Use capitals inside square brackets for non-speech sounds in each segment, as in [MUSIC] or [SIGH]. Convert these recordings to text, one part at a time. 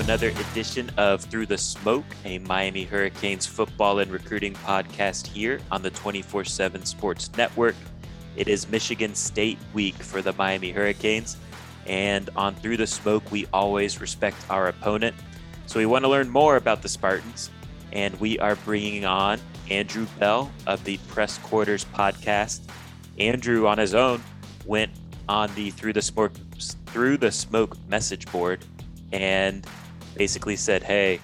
another edition of Through the Smoke, a Miami Hurricanes football and recruiting podcast here on the 24 7 Sports Network. It is Michigan State week for the Miami Hurricanes, and on Through the Smoke, we always respect our opponent. So we want to learn more about the Spartans, and we are bringing on Andrew Bell of the Press Quarters podcast. Andrew, on his own, went on the Through the Smoke through the smoke message board and basically said, Hey,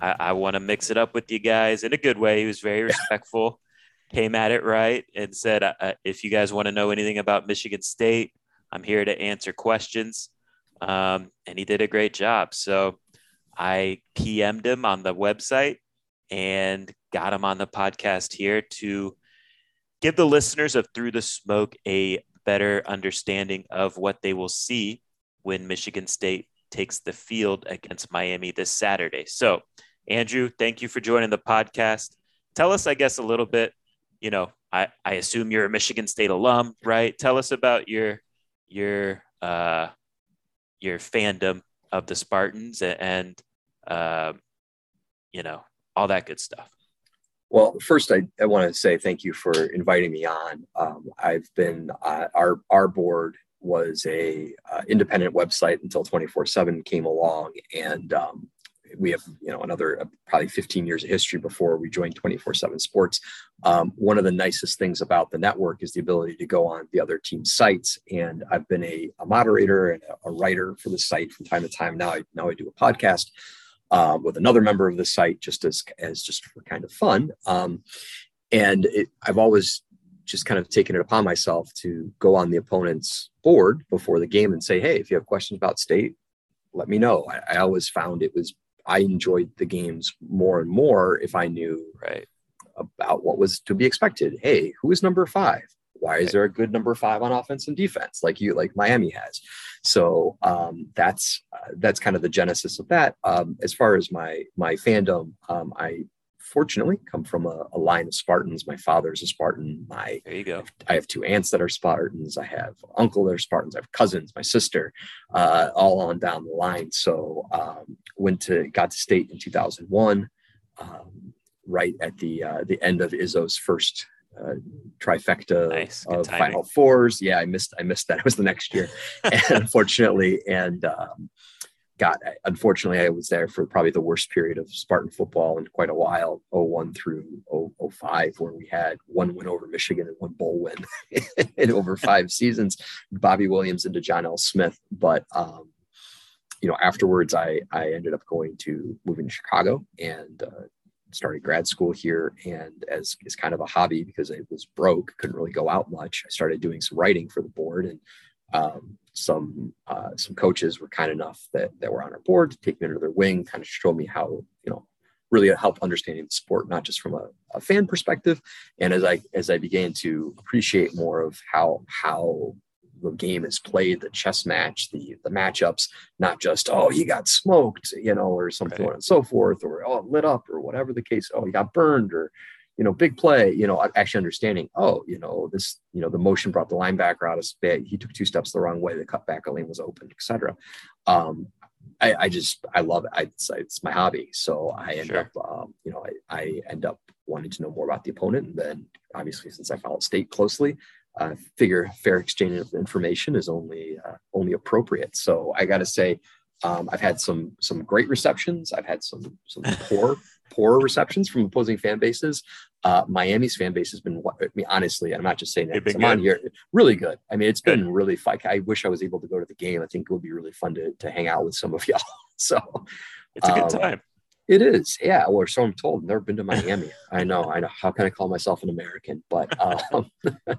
I, I want to mix it up with you guys in a good way. He was very respectful, came at it right, and said, uh, If you guys want to know anything about Michigan State, I'm here to answer questions. Um, and he did a great job. So I PM'd him on the website and got him on the podcast here to give the listeners of Through the Smoke a better understanding of what they will see when Michigan State takes the field against Miami this Saturday. So, Andrew, thank you for joining the podcast. Tell us, I guess, a little bit. You know, I, I assume you're a Michigan State alum, right? Tell us about your your uh, your fandom of the Spartans and uh, you know all that good stuff. Well, first, I, I want to say thank you for inviting me on. Um, I've been uh, our our board was a uh, independent website until 24/7 came along, and um, we have you know another uh, probably 15 years of history before we joined 24/7 Sports. Um, one of the nicest things about the network is the ability to go on the other team's sites, and I've been a, a moderator and a, a, writer for the site from time to time. Now I now I do a podcast. Um, with another member of the site, just as as just for kind of fun, um, and it, I've always just kind of taken it upon myself to go on the opponent's board before the game and say, hey, if you have questions about state, let me know. I, I always found it was I enjoyed the games more and more if I knew right about what was to be expected. Hey, who is number five? Why is there a good number five on offense and defense like you like Miami has? So um, that's uh, that's kind of the genesis of that. Um, as far as my my fandom, um, I fortunately come from a, a, line of Spartans. My father's a Spartan. My there you go. I have two aunts that are Spartans. I have uncle that are Spartans. I have cousins, my sister, uh, all on down the line. So um, went to got to state in 2001, um, right at the uh, the end of Izzo's first uh, trifecta nice. of Final Fours. Yeah, I missed I missed that. [LAUGHS] It was the next year, and [LAUGHS] unfortunately, and um, got unfortunately I was there for probably the worst period of Spartan football in quite a while 01 through 05 where we had one win over Michigan and one bowl win [LAUGHS] in over five seasons Bobby Williams into John L. Smith. But um, you know afterwards I I ended up going to moving to Chicago and uh, started grad school here. And as, as kind of a hobby because I was broke couldn't really go out much I started doing some writing for the board and um, some uh, some coaches were kind enough that that were on our board to take me under their wing, kind of show me how you know really help understanding the sport, not just from a, a, fan perspective. And as I as I began to appreciate more of how how the game is played, the chess match, the the matchups, not just oh he got smoked, you know, or something right. and so forth, or oh lit up, or whatever the case. Oh he got burned, or you know, big play, you know, actually understanding, oh, you know, this, you know, the motion brought the linebacker out of spit. He took two steps the wrong way. The cutback lane was open, etc. Um, I, I, just, I love it. I, it's, it's, my hobby. So I end sure. up, um, you know, I, I, end up wanting to know more about the opponent. And then obviously, since I follow state closely, I uh, figure fair exchange of information is only, uh, only appropriate. So I got to say, um, I've had some some great receptions. I've had some some poor poor receptions from opposing fan bases. Uh, Miami's fan base has been, I mean, honestly, I'm not just saying that. I'm on here, really good. I mean, it's good. been really fun. I wish I was able to go to the game. I think it would be really fun to, to hang out with some of [LAUGHS] y'all. So, It's a good um, time. It is, yeah. Or so I'm told. Never been to Miami. I know. I know. How can I call myself an American? But [LAUGHS] um, [LAUGHS] uh,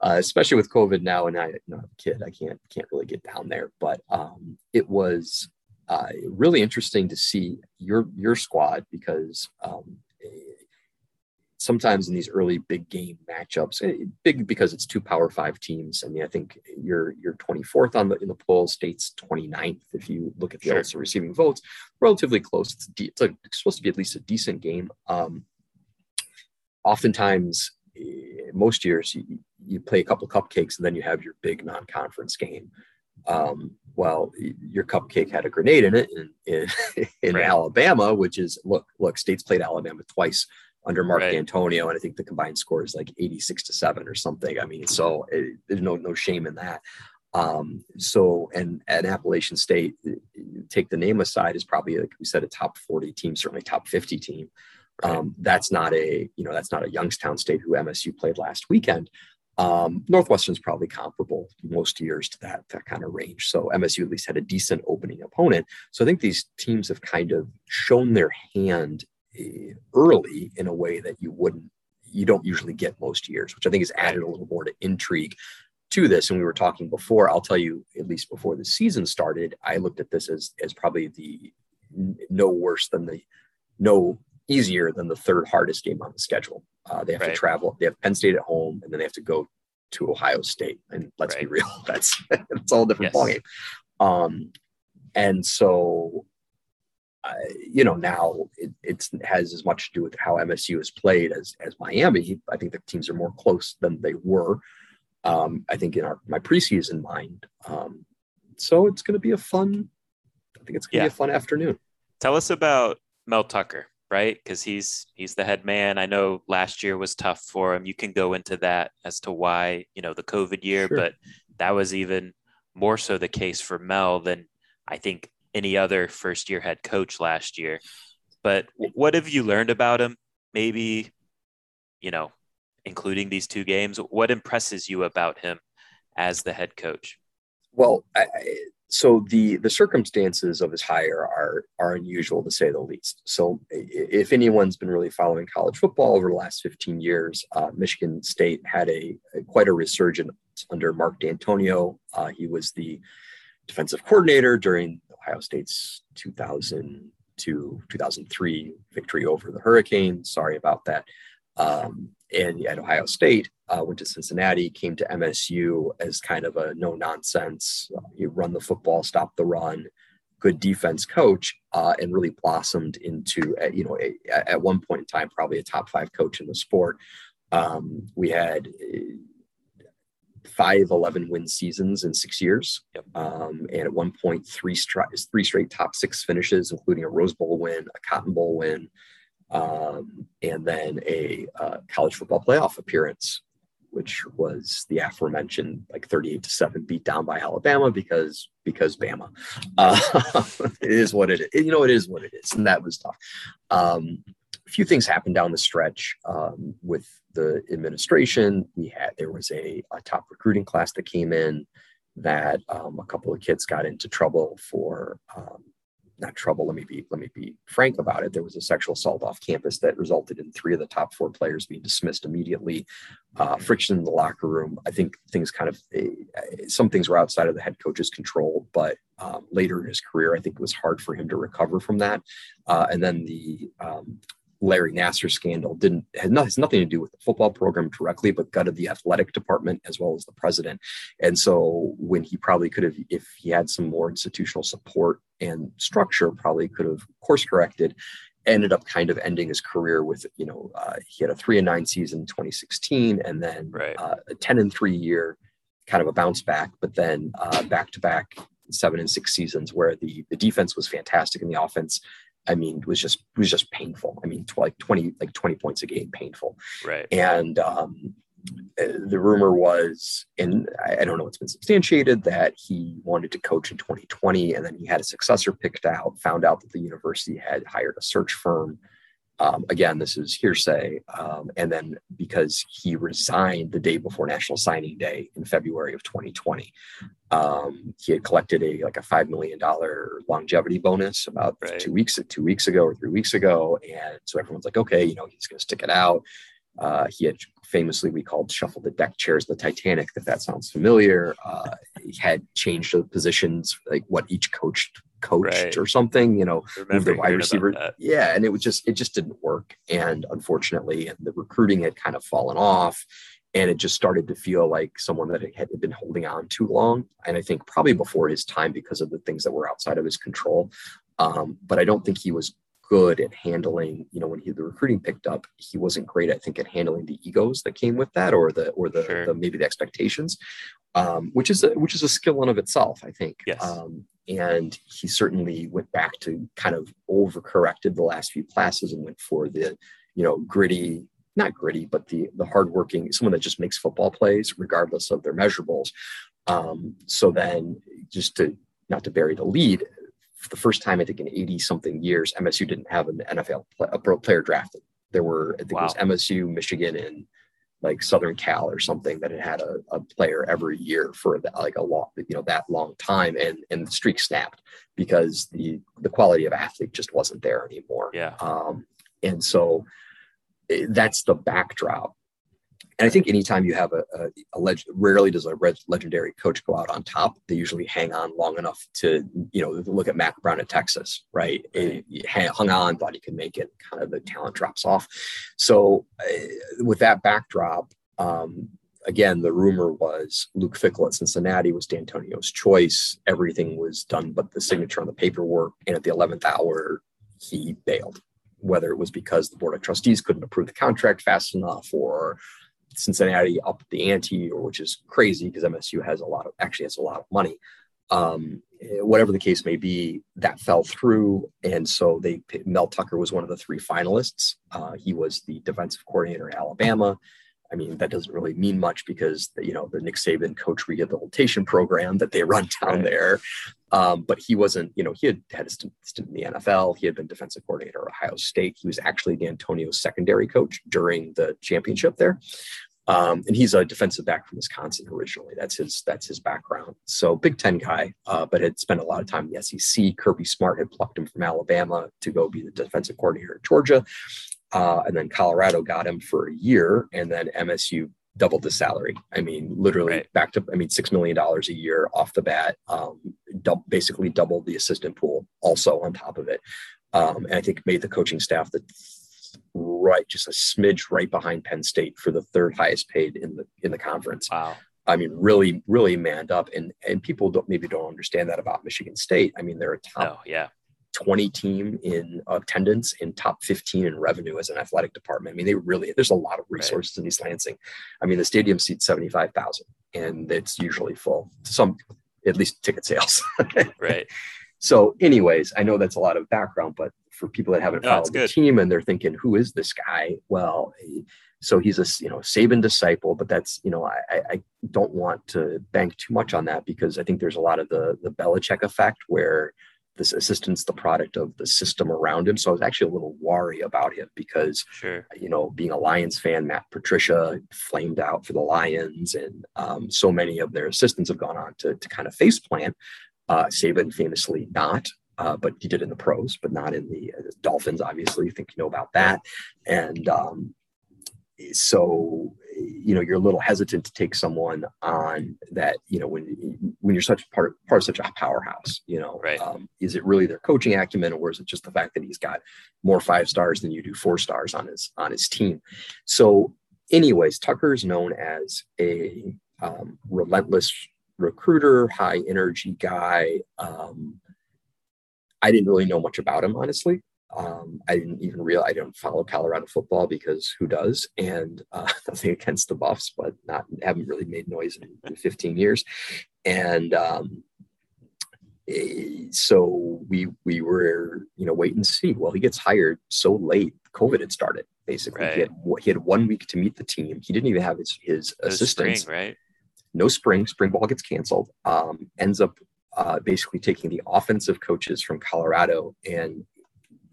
especially with COVID now, and I, you know, I'm a kid, I can't can't really get down there. But um, it was uh, really interesting to see your your squad because um, sometimes in these early big game matchups, eh, big because it's two Power Five teams. I mean, I think you're you're 24th on the in the poll. State's 29th if you look at the sure. also receiving votes. Relatively close. It's, de- it's, it's, supposed to be at least a decent game. Um, oftentimes, eh, most years you, you play a couple cupcakes and then you have your big non-conference game. Um, well, your cupcake had a grenade in it in, in, [LAUGHS] in right. Alabama, which is look, look, states played Alabama twice under Mark right. Antonio, and I think the combined score is like 86 to seven or something. I mean, so it, there's no no shame in that. Um, so, and at Appalachian State, take the name aside, is probably like we said, a top 40 team, certainly top 50 team. Um, that's not a you know that's not a Youngstown State who MSU played last weekend. Um, Northwestern's probably comparable most years to that that kind of range. So MSU at least had a decent opening opponent. So I think these teams have kind of shown their hand early in a way that you wouldn't you don't usually get most years which i think has added a little more to intrigue to this and we were talking before i'll tell you at least before the season started i looked at this as as probably the no worse than the no easier than the third hardest game on the schedule uh, they have right. to travel they have penn state at home and then they have to go to ohio state and let's right. be real [LAUGHS] that's it's all a different yes. ballgame um, and so you know, now it it's, has as much to do with how MSU has played as as Miami. I think the teams are more close than they were. Um, I think in our my preseason mind. Um, so it's going to be a fun. I think it's going to yeah. be a fun afternoon. Tell us about Mel Tucker, right? Because he's he's the head man. I know last year was tough for him. You can go into that as to why you know the COVID year, sure. but that was even more so the case for Mel than I think any other first year head coach last year. But what have you learned about him? Maybe, you know, including these two games, what impresses you about him as the head coach? Well, I, so the the circumstances of his hire are are unusual to say the least. So if anyone's been really following college football over the last 15 years, uh, Michigan State had a, a, quite a resurgence under Mark Dantonio. Uh, he was the defensive coordinator during Ohio State's 2002 2003 victory over the Hurricane. Sorry about that. Um, and at Ohio State, uh, went to Cincinnati, came to MSU as kind of a no nonsense, uh, you run the football, stop the run, good defense coach, uh, and really blossomed into, a, you know, a, at one point in time, probably a top five coach in the sport. Um, we had five 11 win seasons in six years. Yep. Um, and at one point, three, stri- three straight top six finishes, including a Rose Bowl win, a Cotton Bowl win, um, and then a uh, college football playoff appearance, which was the aforementioned like 38 to 7 beat down by Alabama because because Bama. [LAUGHS] Uh, it is what it is. You know, it is what it is. And that was tough. Um, a few things happened down the stretch um, with the administration. We had there was a, a top recruiting class that came in that um, a couple of kids got into trouble for um, not trouble. Let me be let me be frank about it. There was a sexual assault off campus that resulted in three of the top four players being dismissed immediately. Uh, friction in the locker room. I think things kind of uh, some things were outside of the head coach's control, but um, later in his career, I think it was hard for him to recover from that. Uh, and then the um, Larry Nassar scandal didn't had not, has nothing to do with the football program directly, but gutted the athletic department as well as the president. And so when he probably could have, if he had some more institutional support and structure, probably could have course corrected. Ended up kind of ending his career with, you know, uh, he had a three and nine season in 2016, and then right. uh, a 10 and three year, kind of a bounce back, but then back to back seven and six seasons where the the defense was fantastic and the offense I mean, was just was just painful. I mean, tw- like twenty like twenty points a game, painful. Right. And um, the rumor was, and I don't know, it's been substantiated that he wanted to coach in 2020, and then he had a successor picked out. Found out that the university had hired a search firm Um, again, this is hearsay. Um, and then because he resigned the day before National Signing Day in February of 2020, um, he had collected a like a five million dollar longevity bonus about right. two weeks two weeks ago or three weeks ago, and so everyone's like, okay, you know, he's going to stick it out. Uh, he had famously we called shuffle the deck chairs the Titanic, if that sounds familiar. Uh, he had changed the positions, like what each coach coached right. or something, you know, move the wide receiver. Yeah. And it was just, it just didn't work. And unfortunately, and the recruiting had kind of fallen off and it just started to feel like someone that had been holding on too long. And I think probably before his time because of the things that were outside of his control. Um, but I don't think he was good at handling, you know, when he the recruiting picked up, he wasn't great, I think, at handling the egos that came with that or the or the, sure. the maybe the expectations. Um, which is a, which is a skill in of itself, I think. Yes. Um, and he certainly went back to kind of overcorrected the last few classes and went for the, you know, gritty, not gritty, but the the hardworking, someone that just makes football plays regardless of their measurables. Um, so then, just to not to bury the lead, for the first time I think in 80 something years, MSU didn't have an NFL play, a pro player drafted. There were I think wow. it was MSU, Michigan, and like Southern Cal or something that had had a, a player every year for the, like a long you know that long time, and and the streak snapped because the the quality of athlete just wasn't there anymore. Yeah. Um, and so eh, that's the backdrop and I think anytime you have a, a, a leg- rarely does a legendary coach go out on top. They usually hang on long enough to, you know, look at Mack Brown at Texas, right? And hung on, thought he could make it. Kind of the talent drops off. So uh, with that backdrop, um, again, the rumor was Luke Fickell at Cincinnati was Dantonio's choice. Everything was done but the signature on the paperwork. And at the 11th hour, he bailed, whether it was because the board of trustees couldn't approve the contract fast enough or Cincinnati up the ante, or which is crazy because MSU has a lot of actually has a lot of money. Um, whatever the case may be, that fell through, and so they Mel Tucker was one of the three finalists. Uh, he was the defensive coordinator at Alabama. I mean, that doesn't really mean much because you know the Nick Saban coach rehabilitation program that they [LAUGHS] run down right. there. Um, but he wasn't, you know, he had had a stint, in the NFL. He had been defensive coordinator at Ohio State. He was actually Dantonio's secondary coach during the championship there. Um, and he's a defensive back from Wisconsin originally. That's his that's his background. So Big Ten guy, uh, but had spent a lot of time in the SEC. Kirby Smart had plucked him from Alabama to go be the defensive coordinator at Georgia, uh, and then Colorado got him for a year, and then MSU doubled the salary. I mean, literally right. back to I mean six million dollars a year off the bat. Um, basically doubled the assistant pool also on top of it, um, and I think made the coaching staff the right, just a smidge right behind Penn State for the third highest paid in the in the conference. Wow. I mean, really, really manned up, and and people don't maybe don't understand that about Michigan State. I mean, they're a top oh, yeah. 20 team in attendance and top 15 in revenue as an athletic department. I mean, they really, there's a lot of resources right. in East Lansing. I mean, the stadium seats 75,000 and it's usually full. Some, at least ticket sales. [LAUGHS] right. So, anyways, I know that's a lot of background, but for people that haven't no, followed the team and they're thinking, who is this guy? Well, so he's a you know Saban disciple, but that's you know I, I don't want to bank too much on that because I think there's a lot of the the Belichick effect where this assistant's the product of the system around him. So I was actually a little wary about him because sure. you know being a Lions fan, Matt Patricia flamed out for the Lions, and um, so many of their assistants have gone on to to kind of face plant. Uh, Saban famously not uh, but he did in the pros, but not in the uh, Dolphins. Obviously, you think you know about that, and um, so you know you're a little hesitant to take someone on that. You know when when you're such part part of such a powerhouse. You know, right. um, is it really their coaching acumen, or is it just the fact that he's got more five stars than you do four stars on his on his team? So, anyways, Tucker is known as a um, relentless recruiter, high energy guy. Um, I didn't really know much about him, honestly. Um, I didn't even realize I don't follow Colorado football because who does? And uh, [LAUGHS] nothing against the Buffs, but not haven't really made noise in, in 15 years. And um, eh, so we we were you know wait and see. Well, he gets hired so late. COVID had started basically. Right. He had he had one week to meet the team. He didn't even have his his no assistants. Spring, right? No spring. Spring ball gets canceled. Um, ends up uh, basically taking the offensive coaches from Colorado and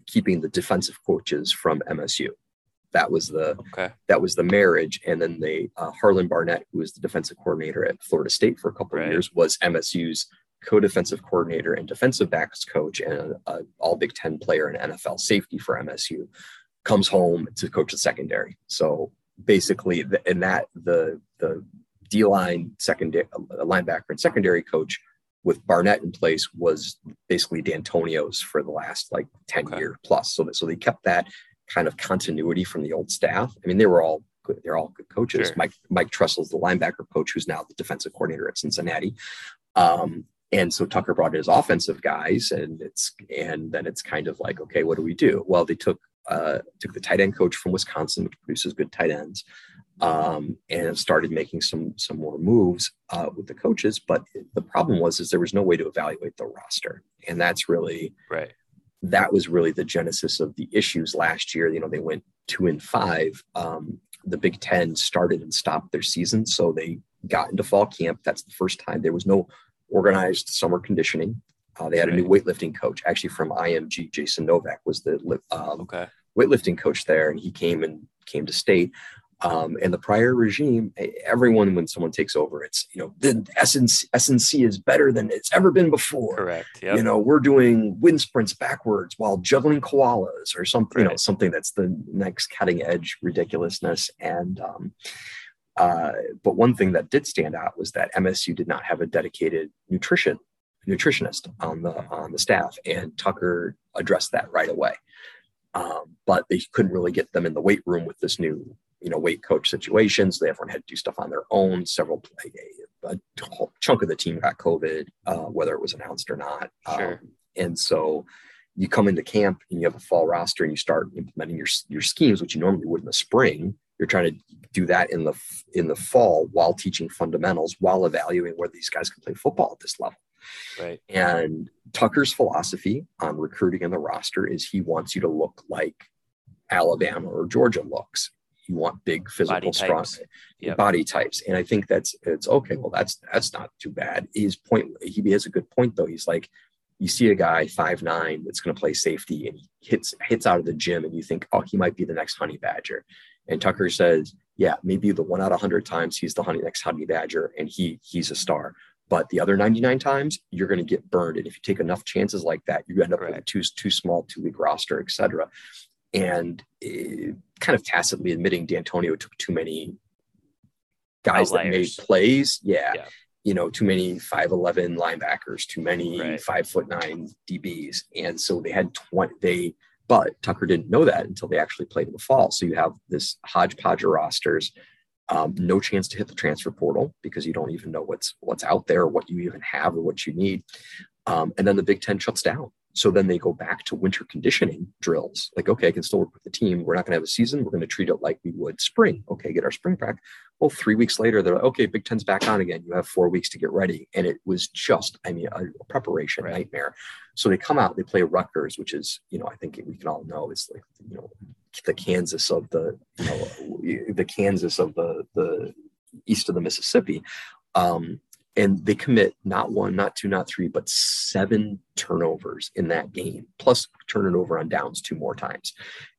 keeping the defensive coaches from MSU. That was the Okay. that was the marriage, and then the uh, Harlan Barnett, who was the defensive coordinator at Florida State for a couple Right. of years, was MSU's co-defensive coordinator and defensive backs coach, and a, All Big Ten player and NFL safety for MSU. Comes home to coach the secondary. So basically, the, in that the the D line secondary linebacker and secondary coach with Barnett in place was basically Dantonio's for the last like 10 Okay. year plus. So so they kept that kind of continuity from the old staff. I mean, they were all good. They're all good coaches. Sure. Mike, Mike Tressel's the linebacker coach, who's now the defensive coordinator at Cincinnati. Um, and so Tucker brought his offensive guys and it's, and then it's kind of like, okay, what do we do? Well, they took, uh, took the tight end coach from Wisconsin, which produces good tight ends um, and started making some some more moves uh, with the coaches. But the problem was is there was no way to evaluate the roster, and that's really Right. that was really the genesis of the issues last year. You know, they went two and five. Um, the Big Ten started and stopped their season, so they got into fall camp. That's the first time there was no organized summer conditioning. Uh, they had a new weightlifting coach, actually from IMG. Jason Novak was the um, Okay. weightlifting coach there, and he came and came to state. Um, and the prior regime, everyone when someone takes over, it's you know the SNC, SNC is better than it's ever been before. Correct. Yep. You know, we're doing wind sprints backwards while juggling koalas or something. You know, something that's the next cutting edge ridiculousness. And um, uh, but one thing that did stand out was that MSU did not have a dedicated nutrition nutritionist on the on the staff, and Tucker addressed that right away. Um, but they couldn't really get them in the weight room with this new, you know, weight coach situations. They everyone had to do stuff on their own. Several, a, a chunk of the team got COVID, uh, whether it was announced or not. Sure. Um, and so you come into camp and you have a fall roster and you start implementing your your schemes, which you normally would in the spring. You're trying to do that in the in the fall while teaching fundamentals, while evaluating whether these guys can play football at this level. Right. And Tucker's philosophy on recruiting in the roster is he wants you to look like Alabama or Georgia looks. You want big, physical, Body strong types. Yep. body types. And I think that's it's okay. Well, that's that's not too bad. His point, he has a good point though. He's like, you see a guy five nine that's going to play safety and he hits hits out of the gym, and you think, oh, he might be the next Honey Badger. And Tucker says, yeah, maybe the one out of hundred times he's the honey next Honey Badger, and he he's a star. But the other 99 times, you're going to get burned. And if you take enough chances like that, you end up with a too, too small, too weak roster, et cetera. And eh, kind of tacitly admitting Dantonio took too many guys that made plays. Yeah. Yeah. You know, too many 5'11 linebackers, too many Right. five foot nine DBs. And so they had 20, they, but Tucker didn't know that until they actually played in the fall. So you have this hodgepodge of rosters um, no chance to hit the transfer portal because you don't even know what's what's out there what you even have or what you need um, and then the big 10 shuts down so then they go back to winter conditioning drills. Like okay i can still work with the team. We're not going to have a season. We're going to treat it like we would spring. Okay get our spring back. Well three weeks later they're like okay big 10's back on again. You have four weeks to get ready. And it was just i mean a, preparation Right. nightmare. So they come out they play rutgers which is you know i think we can all know is like you know the Kansas of the, you know, the Kansas of the the east of the Mississippi, um, and they commit not one, not two, not three, but seven turnovers in that game, plus turn it over on downs two more times,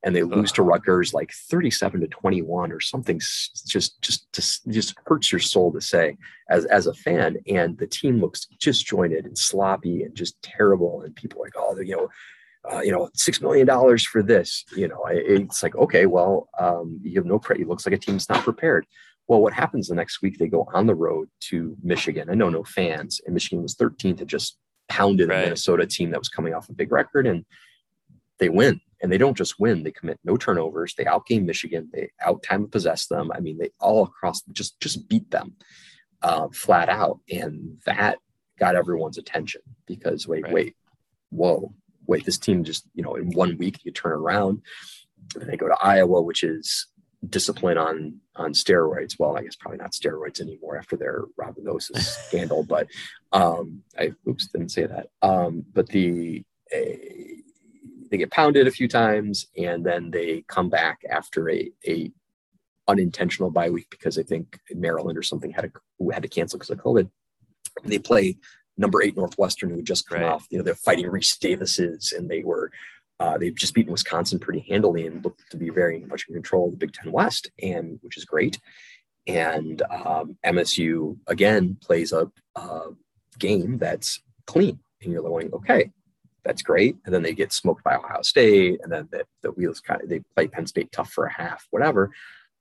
and they lose to Rutgers like thirty-seven to twenty-one or something. Just just just just hurts your soul to say as as a fan, and the team looks disjointed and sloppy and just terrible, and people are like, oh, you know uh, you know, six million dollars for this. You know, it's like okay, well, um, you have no credit. It looks like a team's not prepared. Well, what happens the next week? They go on the road to Michigan. I know no fans, and Michigan was 13th and just pounded Right. a Minnesota team that was coming off a big record, and they win. And they don't just win; they commit no turnovers. They outgame Michigan. They out time possess them. I mean, they all across just just beat them uh, flat out, and that got everyone's attention because wait, Right. wait, whoa, wait, this team just, you know, in one week you turn around and they go to Iowa, which is discipline on on steroids. Well, I guess probably not steroids anymore after their Robinosis [LAUGHS] scandal, but um I oops, didn't say that. Um, but the eh, they get pounded a few times and then they come back after a a unintentional bye week because I think Maryland or something had to had to cancel because of COVID. They play number eight Northwestern, who had just come Right. off. You know, they're fighting Reese Davises, and they were uh, they've just beaten Wisconsin pretty handily and look to be very much in control of the Big Ten West, and which is great. And um, MSU again plays a, a game that's clean, and you're going, okay, that's great. And then they get smoked by Ohio State, and then the, the wheels kind of they play Penn State tough for a half, whatever.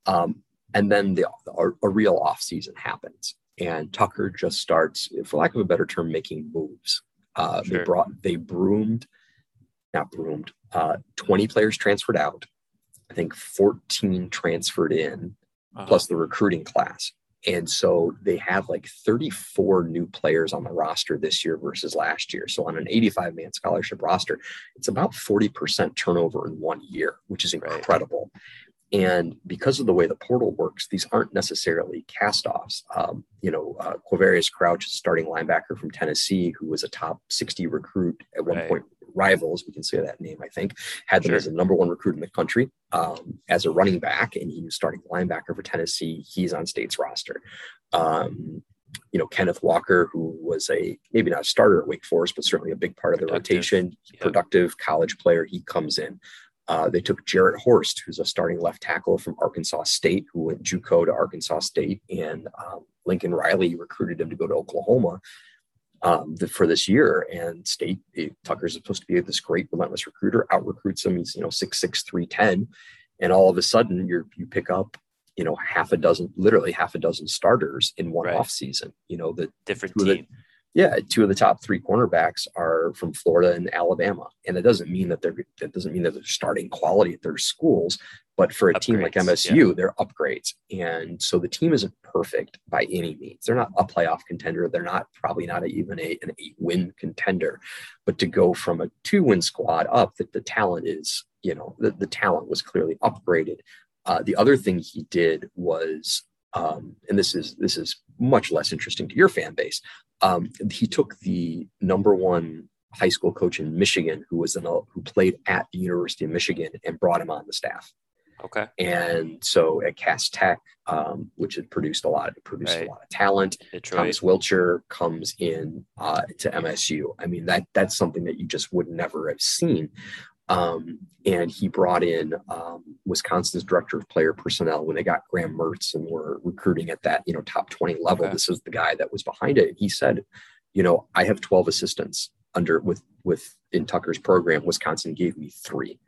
Um, and then the, a, a real off season happens, and Tucker just starts, for lack of a better term, making moves. Uh, sure. They brought they broomed, not broomed. Uh, Twenty players transferred out. I think fourteen transferred in, uh-huh. plus the recruiting class. And so they have like 34 new players on the roster this year versus last year. So on an 85 man scholarship roster, it's about 40% turnover in one year, which is incredible. Right. And because of the way the portal works, these aren't necessarily cast offs. Um, you know, uh, Quavaris Crouch, starting linebacker from Tennessee, who was a top 60 recruit at one right. point rivals, we can say that name, I think, had them sure. as the number one recruit in the country um, as a running back, and he was starting linebacker for Tennessee. He's on state's roster. Um, you know, Kenneth Walker, who was a maybe not a starter at Wake Forest, but certainly a big part of the rotation, yep. productive college player. He comes in. Uh, they took Jarrett Horst, who's a starting left tackle from Arkansas State, who went JUCO to Arkansas State, and um, Lincoln Riley recruited him to go to Oklahoma um, the, for this year. And State Tucker's supposed to be this great relentless recruiter, out recruits him. He's you know six six three ten, and all of a sudden you you pick up you know half a dozen, literally half a dozen starters in one right. off season. You know the different team. The, yeah, two of the top three cornerbacks are from Florida and Alabama, and it doesn't mean that they're that doesn't mean that they're starting quality at their schools. But for a upgrades, team like MSU, yeah. they're upgrades, and so the team isn't perfect by any means. They're not a playoff contender. They're not probably not a, even a, an eight win contender. But to go from a two win squad up, that the talent is, you know, the, the talent was clearly upgraded. Uh, the other thing he did was, um, and this is this is much less interesting to your fan base, um, he took the number one high school coach in Michigan, who was an, who played at the University of Michigan, and brought him on the staff. Okay. And so at Cass Tech, um, which had produced a lot, it produced right. a lot of talent. Detroit. Thomas Wilcher comes in uh, to MSU. I mean that that's something that you just would never have seen. Um, and he brought in um, Wisconsin's director of player personnel when they got Graham Mertz and were recruiting at that, you know, top 20 level. Okay. This is the guy that was behind it. He said, you know, I have 12 assistants under with with in Tucker's program. Wisconsin gave me three.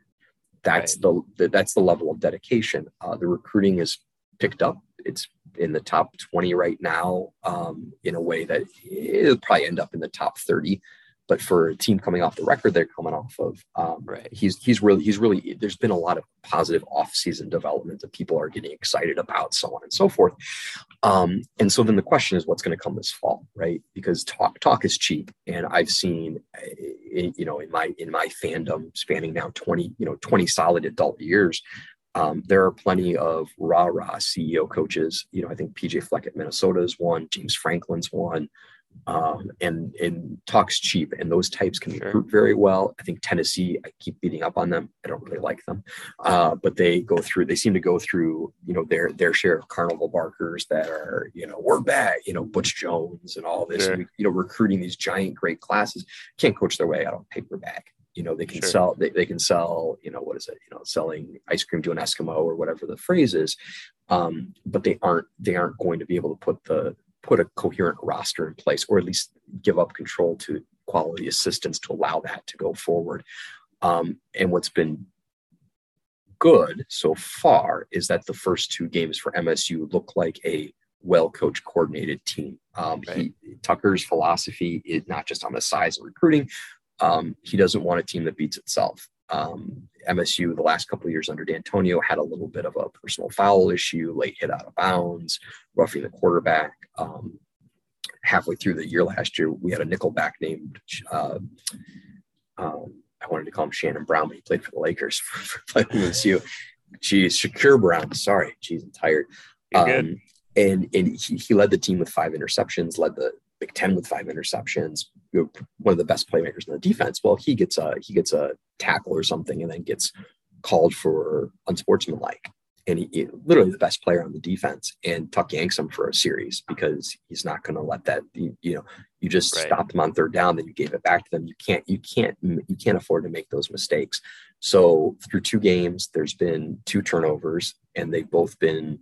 That's right. the that's the level of dedication. Uh, the recruiting is picked up. It's in the top 20 right now um, in a way that it'll probably end up in the top 30 but for a team coming off the record they're coming off of, um, right. he's he's really he's really there's been a lot of positive off-season development that people are getting excited about, so on and so forth. Um, and so then the question is, what's going to come this fall, right? Because talk talk is cheap, and I've seen, eh, you know, in my in my fandom spanning now 20 you know 20 solid adult years. Um, there are plenty of rah rah CEO coaches. You know, I think PJ Fleck at Minnesota is one, James Franklin's one um, and and talks cheap, and those types can sure. recruit very well. I think Tennessee, I keep beating up on them. I don't really like them, uh, but they go through. They seem to go through, you know, their their share of carnival barkers that are, you know, we're back, you know, Butch Jones and all this, sure. you know, recruiting these giant great classes. Can't coach their way out of paperback. You know, they can sure. sell. They, they can sell. You know, what is it? You know, selling ice cream to an Eskimo or whatever the phrase is. Um, but they aren't. They aren't going to be able to put the put a coherent roster in place or at least give up control to quality assistants to allow that to go forward. Um, and what's been good so far is that the first two games for MSU look like a well coached, coordinated team. Um, right. he, Tucker's philosophy is not just on the size of recruiting. Um, he doesn't want a team that beats itself. Um, MSU the last couple of years under Dantonio had a little bit of a personal foul issue, late hit out of bounds, roughing the quarterback. Um, halfway through the year last year, we had a nickelback named uh, um, I wanted to call him Shannon Brown, but he played for the Lakers [LAUGHS] for, for playing MSU. Geez, Shakur Brown. Sorry, geez, I'm tired. Um, and and he, he led the team with five interceptions, led the Big Ten with five interceptions, one of the best playmakers in the defense. Well, he gets a he gets a tackle or something, and then gets called for unsportsmanlike. And he, he, literally the best player on the defense, and Tuck yanks him for a series because he's not going to let that. You, you, know, you just right. stopped them on third down, then you gave it back to them. You can't, you can't, you can't afford to make those mistakes. So through two games, there's been two turnovers, and they've both been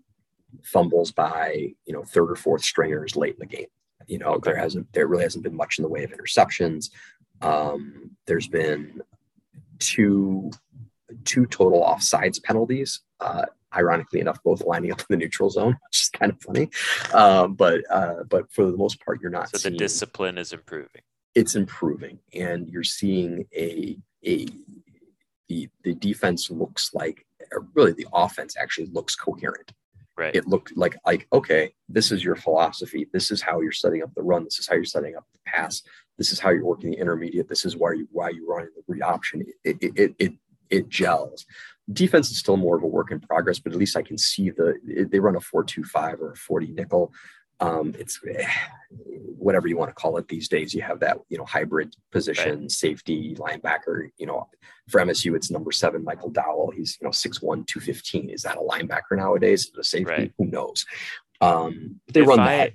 fumbles by you know third or fourth stringers late in the game. You know, okay. there hasn't, there really hasn't been much in the way of interceptions. Um, there's been two two total offsides penalties. Uh, ironically enough, both lining up in the neutral zone, [LAUGHS] which is kind of funny. Um, but uh, but for the most part, you're not. So the discipline is improving. It's improving, and you're seeing a a the the defense looks like really the offense actually looks coherent. Right. It looked like like okay, this is your philosophy. This is how you're setting up the run. This is how you're setting up the pass. This is how you're working the intermediate. This is why you why you're running the read option. It it it, it, it gels defense is still more of a work in progress, but at least I can see the they run a four two five or a forty nickel. Um, it's eh, whatever you want to call it these days. You have that you know hybrid position, right. safety, linebacker. You know, for MSU, it's number seven, Michael Dowell. He's you know six one, two fifteen. Is that a linebacker nowadays? Is it a safety? Right. Who knows? Um, they if run I, that.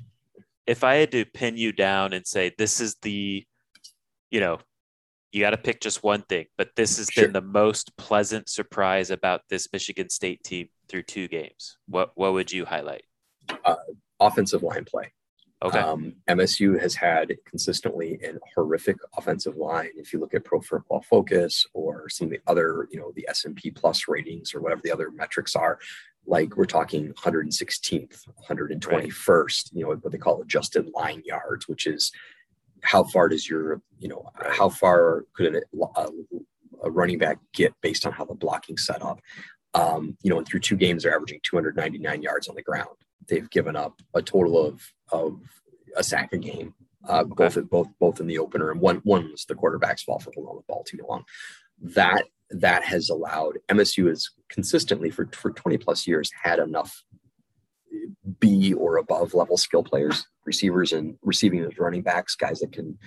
If I had to pin you down and say this is the, you know, you got to pick just one thing, but this has sure. been the most pleasant surprise about this Michigan State team through two games. What what would you highlight? Uh, offensive line play. Okay. Um, MSU has had consistently an horrific offensive line. If you look at Pro Football Focus or some of the other, you know, the S&P Plus ratings or whatever the other metrics are, like we're talking 116th, 121st, right. you know, what they call adjusted line yards, which is how far does your, you know, how far could a, uh, a running back get based on how the blocking set up? Um, you know, and through two games, they're averaging 299 yards on the ground. They've given up a total of of a sack a game, uh, okay. both both both in the opener and one one was the quarterback's fault for holding the ball too long. That that has allowed MSU has consistently for for 20 plus years had enough B or above level skill players, receivers and receiving as running backs, guys that can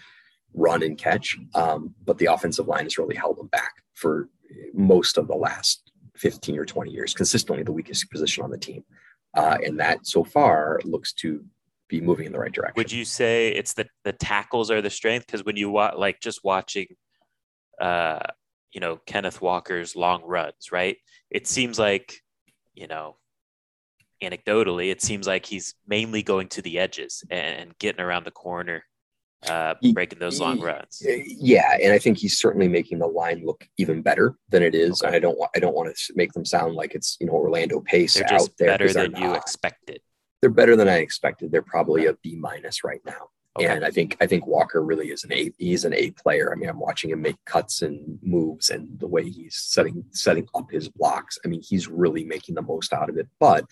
run and catch. Um, but the offensive line has really held them back for most of the last 15 or 20 years, consistently the weakest position on the team. Uh, and that so far looks to be moving in the right direction. Would you say it's the the tackles are the strength? Because when you watch, like just watching, uh, you know, Kenneth Walker's long runs, right? It seems like, you know, anecdotally, it seems like he's mainly going to the edges and getting around the corner, uh, breaking those long runs. Yeah, and I think he's certainly making the line look even better than it is. Okay. And I don't want I don't want to make them sound like it's you know Orlando Pace they're out there. Better than you expected. They're better than I expected. They're probably a B minus right now. Okay. And I think I think Walker really is an A. He's an A player. I mean, I'm watching him make cuts and moves, and the way he's setting setting up his blocks. I mean, he's really making the most out of it. But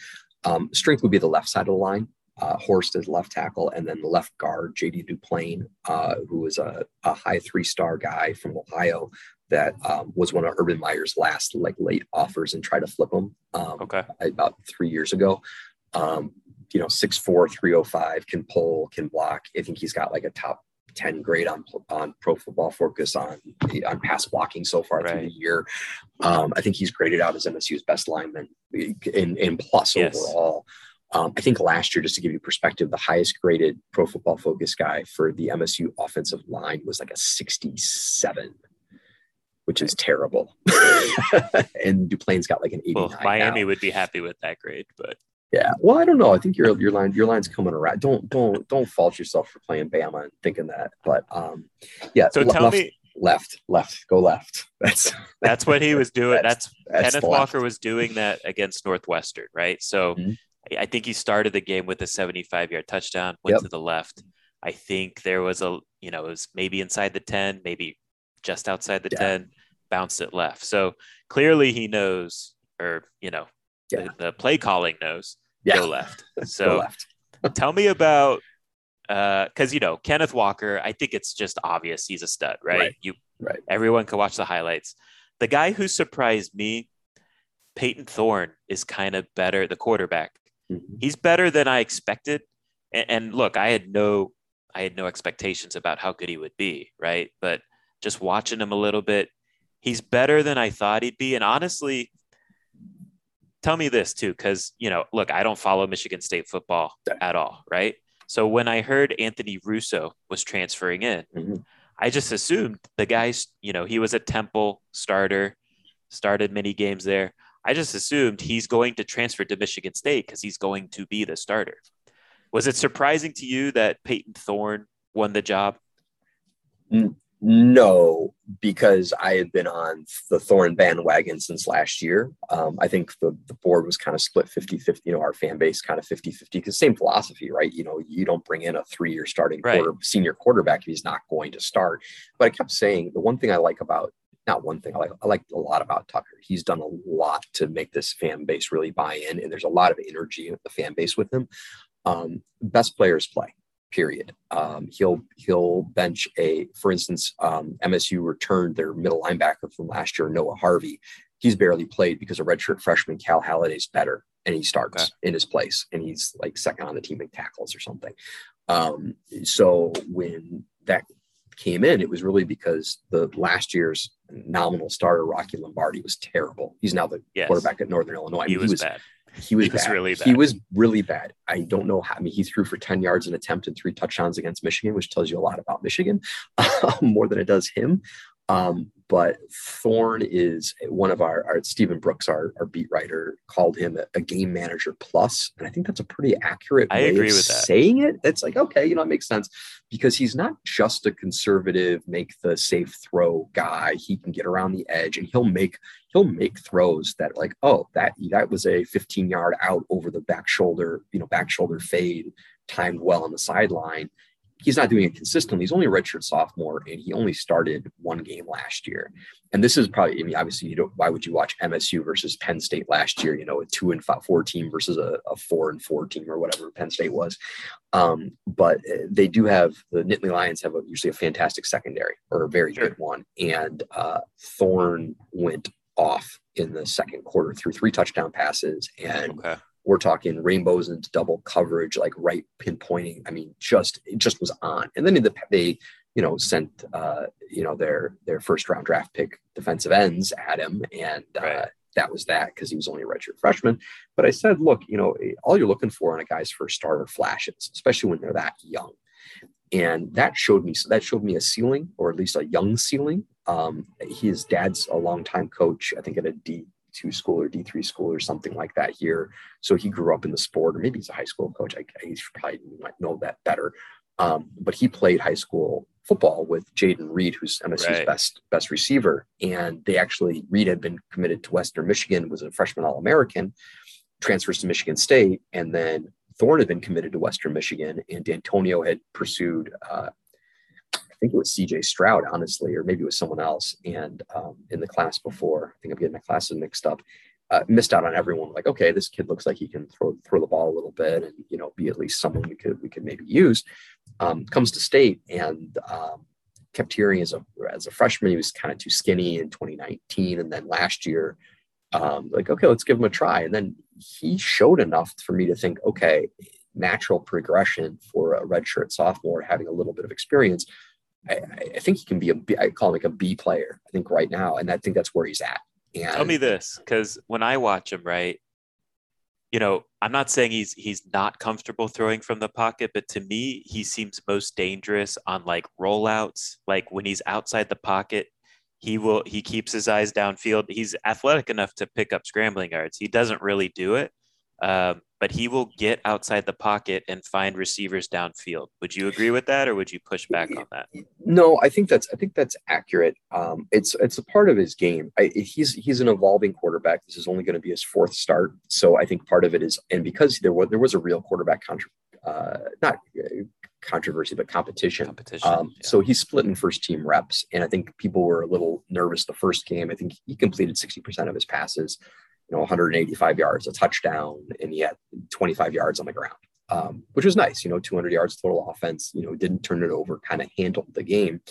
um, strength would be the left side of the line. Uh, Horst is left tackle, and then the left guard, JD Duplain, uh, who is a, a high three star guy from Ohio that um, was one of Urban Meyer's last like late offers and tried to flip him um, okay. about three years ago. Um, you know, 6'4, 305, can pull, can block. I think he's got like a top 10 grade on on pro football focus on on pass blocking so far right. through the year. Um, I think he's graded out as MSU's best lineman in, in plus yes. overall. Um, I think last year, just to give you perspective, the highest graded pro football focus guy for the MSU offensive line was like a 67, which is terrible. [LAUGHS] and Duplain's got like an 89. Well, Miami now. would be happy with that grade, but yeah. Well, I don't know. I think your your line your line's coming around. Don't don't don't fault yourself for playing Bama and thinking that. But um, yeah. So tell left, me left, left, go left. [LAUGHS] That's that's what he was [LAUGHS] doing. That's, that's Kenneth Walker was doing that against Northwestern, right? So mm-hmm. I think he started the game with a 75 yard touchdown, went yep. to the left. I think there was a you know it was maybe inside the 10, maybe just outside the yeah. 10, bounced it left. So clearly he knows, or you know, yeah. the, the, play calling knows yeah. go left. [LAUGHS] So go left. [LAUGHS] tell me about uh because uh, you know Kenneth Walker. I think it's just obvious he's a stud, right? right. You right. Everyone can watch the highlights. The guy who surprised me, Payton Thorne, is kind of better. The quarterback, mm-hmm. he's better than I expected. And, and look, I had no, I had no expectations about how good he would be, right? But just watching him a little bit, he's better than I thought he'd be. And honestly, tell me this too, because you know, look, I don't follow Michigan State football at all, right? So when I heard Anthony Russo was transferring in, mm-hmm. I just assumed the guy's, you know, he was a Temple starter, started many games there. I just assumed he's going to transfer to Michigan State because he's going to be the starter. Was it surprising to you that Payton Thorne won the job? No, because I had been on the Thorne bandwagon since last year. Um, I think the, the board was kind of split 50 50, you know, our fan base kind of 50 50 because same philosophy, right? You know, you don't bring in a three year starting right. quarter, senior quarterback if he's not going to start. But I kept saying the one thing I like about not one thing I like, I like a lot about Tucker. He's done a lot to make this fan base really buy in, and there's a lot of energy in the fan base with him. Um, best players play period. Um, he'll he'll bench a, for instance, um, MSU returned their middle linebacker from last year, Noah Harvey. He's barely played because a redshirt freshman Cal Haladay's better, and he starts okay. in his place, and he's like second on the team in tackles or something. Um, so when that came in, it was really because the last year's nominal starter Rocky Lombardi was terrible. He's now the yes. quarterback at Northern Illinois. I mean, he, was he was bad. He was, he was really bad. He was really bad. I don't know how. I mean, he threw for 10 yards an attempt and attempted three touchdowns against Michigan, which tells you a lot about Michigan [LAUGHS] um, more than it does him. Um, but Thorne is one of our, our Stephen Brooks, our, our beat writer, called him a, a, game manager plus, and I think that's a pretty accurate I way of saying it. It's like okay, you know, it makes sense because he's not just a conservative, make the safe throw guy. He can get around the edge, and he'll make he'll make throws that like oh that that was a 15 yard out over the back shoulder, you know, back shoulder fade timed well on the sideline he's not doing it consistently. He's only a redshirt sophomore, and he only started one game last year. And this is probably, I mean, obviously, you don't. Why would you watch MSU versus Penn State last year? You know, a two and five, four team versus a, a four and four team or whatever Penn State was. Um, but uh, they do have the Nittany Lions have a, usually a fantastic secondary or a very sure. good one, and uh, Thorne went off in the second quarter threw three touchdown passes and. Okay we're talking rainbows into double coverage, like right pinpointing. I mean, just it just was on. And then the, they, you know, sent uh, you know their their first round draft pick defensive ends at him, and uh, right. that was that because he was only a redshirt freshman. But I said, look, you know, all you're looking for in a guy's first starter flashes, especially when they're that young. And that showed me so that showed me a ceiling, or at least a young ceiling. Um, his dad's a longtime coach, I think at a D two school or D3 school or something like that here. So he grew up in the sport, or maybe he's a high school coach. I, he probably might know that better. Um, but he played high school football with Jayden Reed, who's MSU's right. best best receiver. And they actually Reed had been committed to Western Michigan, was a freshman All American, transfers to Michigan State, and then Thorne had been committed to Western Michigan, and D'Antonio had pursued uh, think it was CJ Stroud, honestly, or maybe it was someone else. And um, in the class before, I think I'm getting my classes mixed up. Uh, missed out on everyone. Like, okay, this kid looks like he can throw throw the ball a little bit, and you know, be at least someone we could we could maybe use. Um, comes to state and um, kept hearing as a as a freshman he was kind of too skinny in 2019, and then last year, um, like, okay, let's give him a try. And then he showed enough for me to think, okay, natural progression for a redshirt sophomore having a little bit of experience I, I think he can be a B, I call him like a B player. I think right now, and I think that's where he's at. And tell me this, because when I watch him, right, you know, I'm not saying he's he's not comfortable throwing from the pocket, but to me, he seems most dangerous on like rollouts. Like when he's outside the pocket, he will he keeps his eyes downfield. He's athletic enough to pick up scrambling yards. He doesn't really do it, um, but he will get outside the pocket and find receivers downfield. Would you agree with that, or would you push back on that? No, I think that's I think that's accurate. Um, it's it's a part of his game. I, he's he's an evolving quarterback. This is only going to be his fourth start, so I think part of it is, and because there was there was a real quarterback contra- uh, not uh, controversy, but competition. Competition. Um, yeah. So he's splitting first team reps, and I think people were a little nervous the first game. I think he completed sixty percent of his passes you know 185 yards, a touchdown, and he had 25 yards on the ground, um, which was nice. You know, 200 yards total offense. You know, didn't turn it over, kind of handled the game.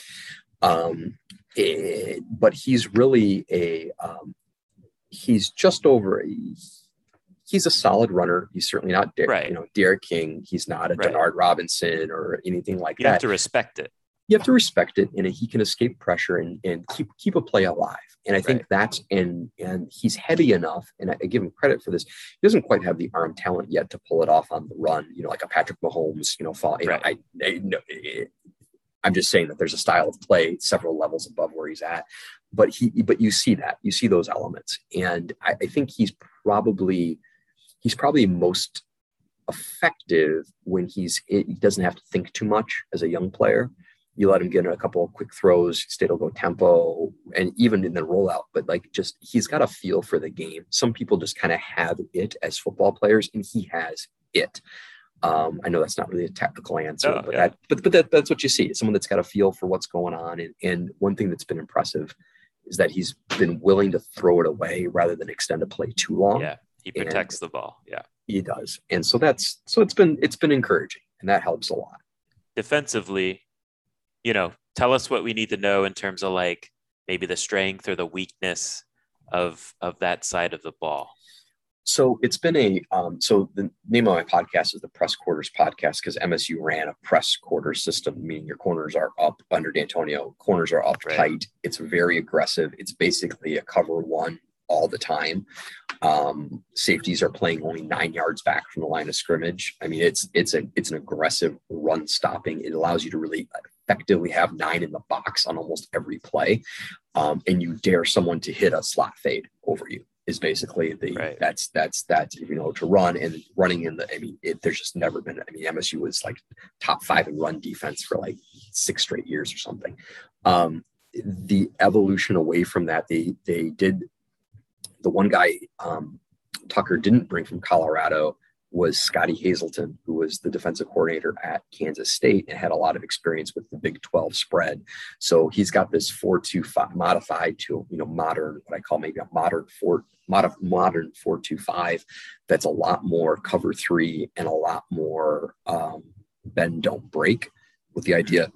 Um, it, but he's really a um, he's just over. He's a solid runner. He's certainly not, Der- right. you know, D'Eriq King. He's not a right. Denard Robinson or anything like you that. You have to respect it. You have to respect it and he can escape pressure and, and keep keep a play alive and i think right. that's and and he's heavy enough and I, I, give him credit for this he doesn't quite have the arm talent yet to pull it off on the run you know like a patrick mahomes you know fall you right. know, I, I no, eh, eh, i'm just saying that there's a style of play several levels above where he's at but he but you see that you see those elements and i, I think he's probably he's probably most effective when he's he doesn't have to think too much as a young player you let him get in a couple of quick throws, state will go tempo, and even in the rollout. But like, just he's got a feel for the game. Some people just kind of have it as football players, and he has it. Um, I know that's not really a technical answer, oh, but yeah. that, but but that, that's what you see. Someone that's got a feel for what's going on. And, and one thing that's been impressive is that he's been willing to throw it away rather than extend a play too long. Yeah, he protects the ball. Yeah, he does. And so that's so it's been it's been encouraging, and that helps a lot. Defensively, you know, tell us what we need to know in terms of like maybe the strength or the weakness of of that side of the ball. So it's been a um, so the name of my podcast is the Press Quarters Podcast because MSU ran a press quarter system, meaning your corners are up under Dantonio, corners are up right. tight. It's very aggressive. It's basically a cover one all the time. Um, safeties are playing only nine yards back from the line of scrimmage. I mean, it's it's a it's an aggressive run stopping. It allows you to really effectively have nine in the box on almost every play, um, and you dare someone to hit a slot fade over you is basically the right. that's that's that you know to run and running in the I mean it, there's just never been I mean MSU was like top five in run defense for like six straight years or something. Um, the evolution away from that they they did the one guy um, Tucker didn't bring from Colorado was Scottie Hazelton, who was the defensive coordinator at Kansas State and had a lot of experience with the Big 12 spread. So he's got this 4-2-5 modified to, you know, modern, what I call maybe a modern 4 modern 4-2-5 that's a lot more cover three and a lot more um, bend don't break with the idea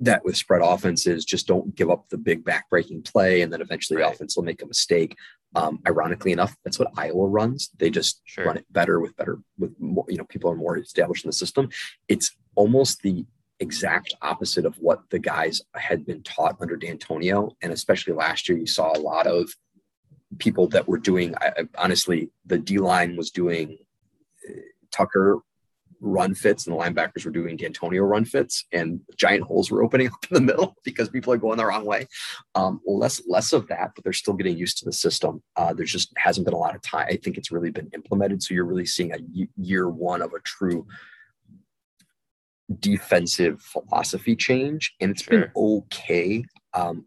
that with spread offenses just don't give up the big backbreaking play and then eventually right. the offense will make a mistake um, ironically enough, that's what Iowa runs. They just sure. run it better with better with more, you know, people are more established in the system. It's almost the exact opposite of what the guys had been taught under Dantonio. And especially last year, you saw a lot of people that were doing, I, honestly, the D line was doing uh, Tucker run fits and the linebackers were doing Dantonio run fits and giant holes were opening [LAUGHS] up in the middle because people are going the wrong way. Um, less less of that, but they're still getting used to the system. Uh, there's just hasn't been a lot of time. I think it's really been implemented. So you're really seeing a year one of a true defensive philosophy change, and it's sure. been okay. Um,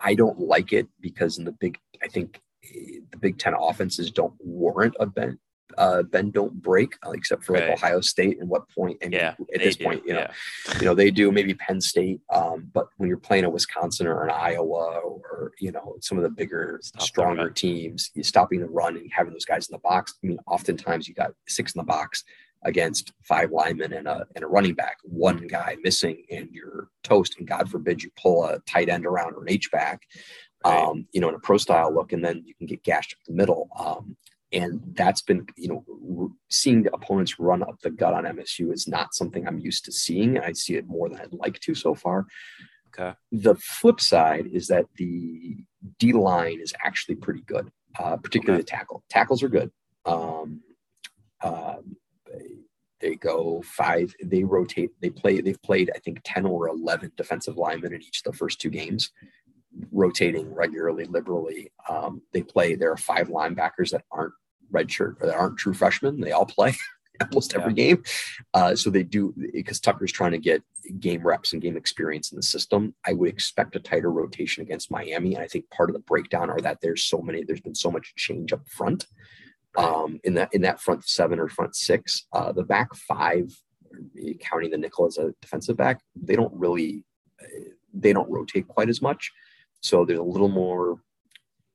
I don't like it because in the big, I think eh, the Big Ten offenses don't warrant a bend uh, bend don't break, uh, except for like. Ohio State. And what point? And yeah, at this do. point, you know, yeah. you know they do maybe Penn State, um, but when you're playing a Wisconsin or an Iowa or you know some of the bigger, Stop stronger teams, you're stopping the run and having those guys in the box. I mean, oftentimes you got six in the box against five linemen and a and a running back, one guy missing, and you're toast. And God forbid you pull a tight end around or an H back. Right. Um, you know, in a pro style look, and then you can get gashed up the middle. Um, and that's been you know seeing the opponents run up the gut on MSU is not something I'm used to seeing, I see it more than I'd like to so far. Okay. The flip side is that the D line is actually pretty good, uh, particularly okay. the tackle. Tackles are good. Um, um, they, they go five. They rotate. They play. They've played I think ten or eleven defensive linemen in each of the first two games rotating regularly, liberally. Um, they play. There are five linebackers that aren't redshirt or that aren't true freshmen. They all play [LAUGHS] almost every game. Uh, so they do because Tucker's trying to get game reps and game experience in the system. I would expect a tighter rotation against Miami. And I think part of the breakdown are that there's so many, there's been so much change up front. Um, in that in that front seven or front six, uh, the back five, counting the nickel as a defensive back, they don't really they don't rotate quite as much. So there's a little more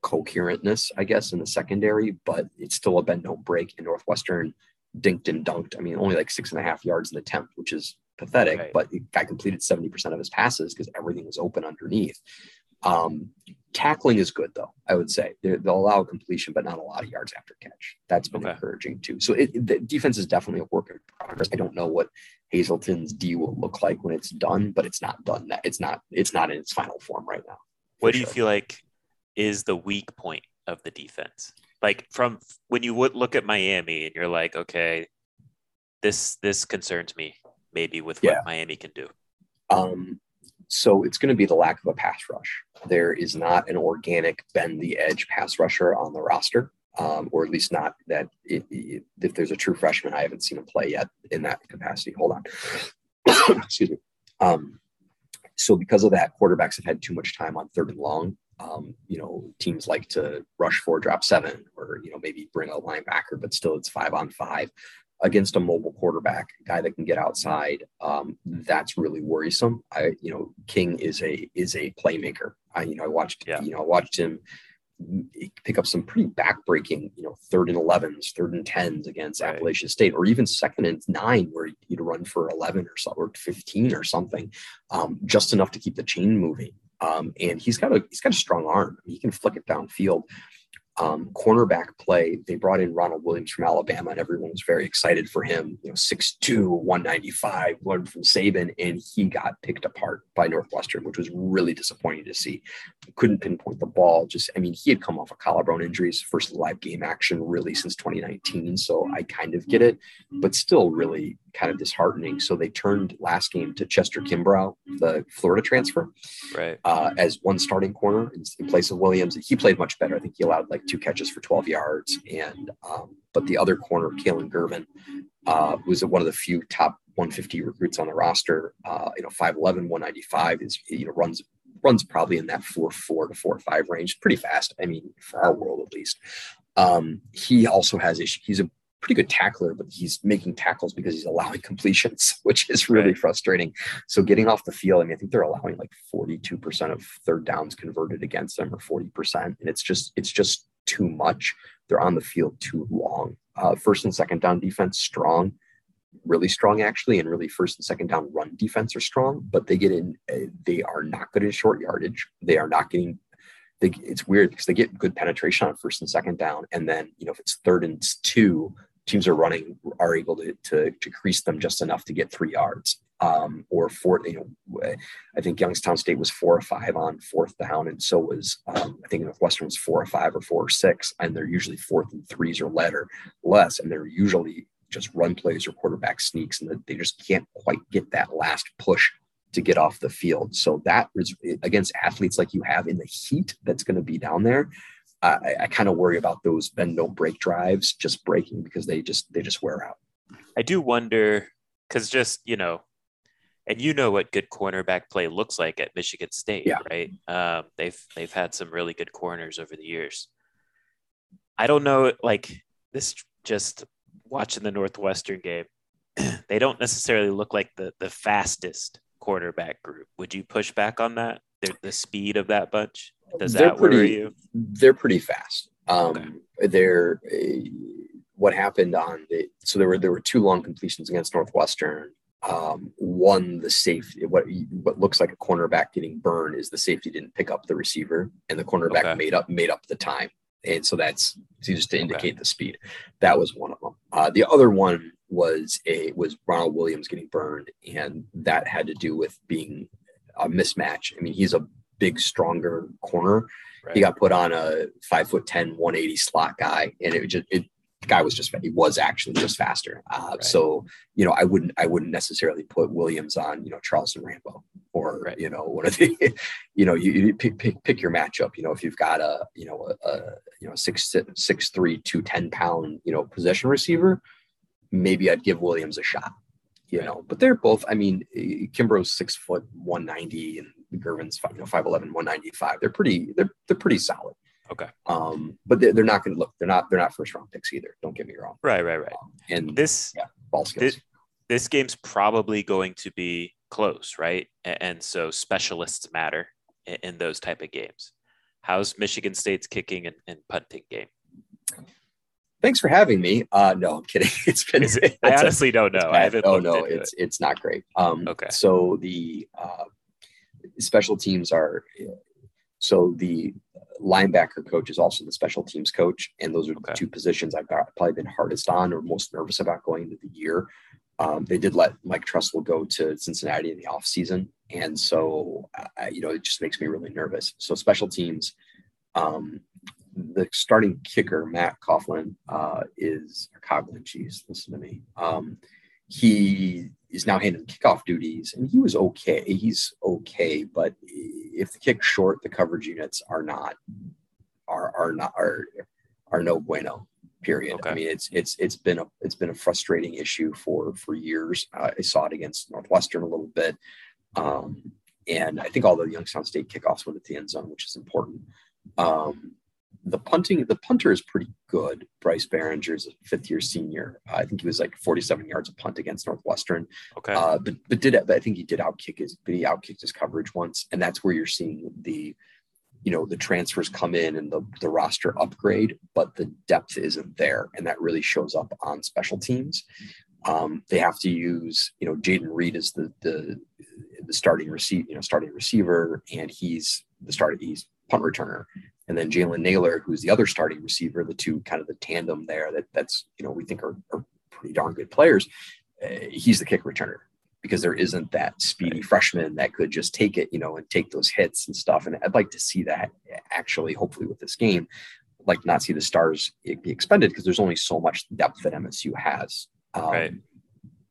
coherentness, I guess, in the secondary, but it's still a bend don't break. In Northwestern, dinked and dunked. I mean, only like six and a half yards in the attempt, which is pathetic. Right. But the guy completed seventy percent of his passes because everything was open underneath. Um, tackling is good though. I would say they will allow completion, but not a lot of yards after catch. That's been okay. encouraging too. So it, the defense is definitely a work in progress. I don't know what Hazelton's D will look like when it's done, but it's not done. That it's not. It's not in its final form right now. What do sure. you feel like is the weak point of the defense? Like from when you would look at Miami and you're like, okay, this this concerns me maybe with what yeah. Miami can do. Um, so it's going to be the lack of a pass rush. There is not an organic bend the edge pass rusher on the roster, um, or at least not that it, it, if there's a true freshman, I haven't seen him play yet in that capacity. Hold on. [COUGHS] Excuse me. Um, so because of that, quarterbacks have had too much time on third and long. Um, you know, teams like to rush four, drop seven, or you know maybe bring a linebacker, but still it's five on five against a mobile quarterback, a guy that can get outside, um, that's really worrisome. I, you know, King is a is a playmaker. I, you know, I watched, yeah. you know, I watched him pick up some pretty backbreaking, you know, third and 11s, third and 10s against right. Appalachian State, or even second and nine, where you'd run for 11 or so, or 15 or something, um, just enough to keep the chain moving. Um, and he's got a he's got a strong arm. He can flick it downfield um, cornerback play. They brought in Ronald Williams from Alabama, and everyone was very excited for him. You know, 6'2, 195, learned from Saban, and he got picked apart by Northwestern, which was really disappointing to see. Couldn't pinpoint the ball. Just, I mean, he had come off of collarbone injuries, first live game action really since 2019. So I kind of get it, but still really kind of disheartening. So they turned last game to Chester Kimbrough, the Florida transfer, right, uh, as one starting corner in, in, place of Williams. He played much better. I think he allowed like two catches for 12 yards, and um, but the other corner, Kalon Gervin, uh, was one of the few top 150 recruits on the roster. Uh, you know, 5'11", 195 is you know runs runs probably in that four four to four five range, pretty fast. I mean, for our world at least. Um, he also has issues. He's a pretty good tackler, but he's making tackles because he's allowing [LAUGHS] completions, which is really right. frustrating. So getting off the field, I mean, I think they're allowing like 42% of third downs converted against them or 40%. And it's just, it's just too much. They're on the field too long. Uh, first and second down defense, strong, really strong actually. And really first and second down run defense are strong, but they get in, uh, they are not good at short yardage. They are not getting they, it's weird because they get good penetration on first and second down. And then, you know, if it's third and two, teams are running are able to, to, to crease them just enough to get three yards um, or four. You know, I think Youngstown State was four or five on fourth down, and so was um, I think Northwestern was four or five or four or six, and they're usually fourth and threes or letter less, and they're usually just run plays or quarterback sneaks, and they just can't quite get that last push to get off the field. So that is against athletes like you have in the heat that's going to be down there. I, I kind of worry about those bend don't break drives just breaking because they just they just wear out. I do wonder because just you know, and you know what good cornerback play looks like at Michigan State, yeah. right? Um, they've they've had some really good corners over the years. I don't know, like this just watching the Northwestern game, [CLEARS THROAT] they don't necessarily look like the the fastest quarterback group. Would you push back on that? The, the speed of that bunch? Does they're that pretty, worry you? They're pretty fast. Um, okay. They're uh, what happened on the so there were there were two long completions against Northwestern. Um, one, the safety, what what looks like a cornerback getting burned is the safety didn't pick up the receiver, and the cornerback okay. made up made up the time, and so that's just to indicate okay. the speed. That was one of them. Uh, the other one was a was Ronald Williams getting burned, and that had to do with being a mismatch. I mean, he's a big, stronger corner. Right. He got put on a five foot 10, 180 slot guy, and it just it the guy was just he was actually just faster. Uh, right. So you know, I wouldn't I wouldn't necessarily put Williams on you know Charleston Rambo or right. you know one of the [LAUGHS] you know you, you, pick, pick pick your matchup. You know, if you've got a you know a, a you know six six three two ten pound you know possession receiver, maybe I'd give Williams a shot. You know, but they're both. I mean, Kimbrough's six foot one ninety and Gervin's you know 5'11", 195. They're pretty they're they're pretty solid. Okay. Um, but they're, they're not going to look. They're not they're not first round picks either. Don't get me wrong. Right, right, right. Um, and this yeah, ball skills. This, this game's probably going to be close, right? And, and so specialists matter in, in, those type of games. How's Michigan State's kicking and, and punting game? Thanks for having me. Uh, no, I'm kidding. [LAUGHS] It's been. It, I [LAUGHS] honestly a, don't know. I haven't. Oh no, it's it. it's not great. Um, okay. So the uh, special teams are So the linebacker coach is also the special teams coach, and those are Okay. the two positions I've got, probably been hardest on or most nervous about going into the year. Um, they did let Mike Tressel go to Cincinnati in the offseason. And so, uh, you know, it just makes me really nervous. So, special teams, um, the starting kicker, Matt Coghlin, uh, is Coghlin, geez, listen to me. Um, he is now handling kickoff duties and he was okay. He's okay, but if the kick's short, the coverage units are not are are not are are no bueno. Period. Okay. I mean, it's it's it's been a it's been a frustrating issue for for years. Uh, I saw it against Northwestern a little bit, um, and I think all the Youngstown State kickoffs went at the end zone, which is important. Um, the punting, the punter is pretty good. Bryce Baringer is a fifth year senior. I think he was like 47 yards a punt against Northwestern. Okay. Uh, but but did but I think he did outkick his but he outkicked his coverage once, and that's where you're seeing the you know the transfers come in and the the roster upgrade, but the depth isn't there, and that really shows up on special teams. Um, they have to use you know Jayden Reed is the the the starting receiver you know starting receiver, and he's the starting he's punt returner. And then Jalen Nailor, who's the other starting receiver, the two kind of the tandem there that that's you know we think are, are pretty darn good players. Uh, he's the kick returner because there isn't that speedy freshman that could just take it, you know, and take those hits and stuff. And I'd like to see that actually, hopefully, with this game. I'd like not see the stars be expended because there's only so much depth that MSU has, um, Right.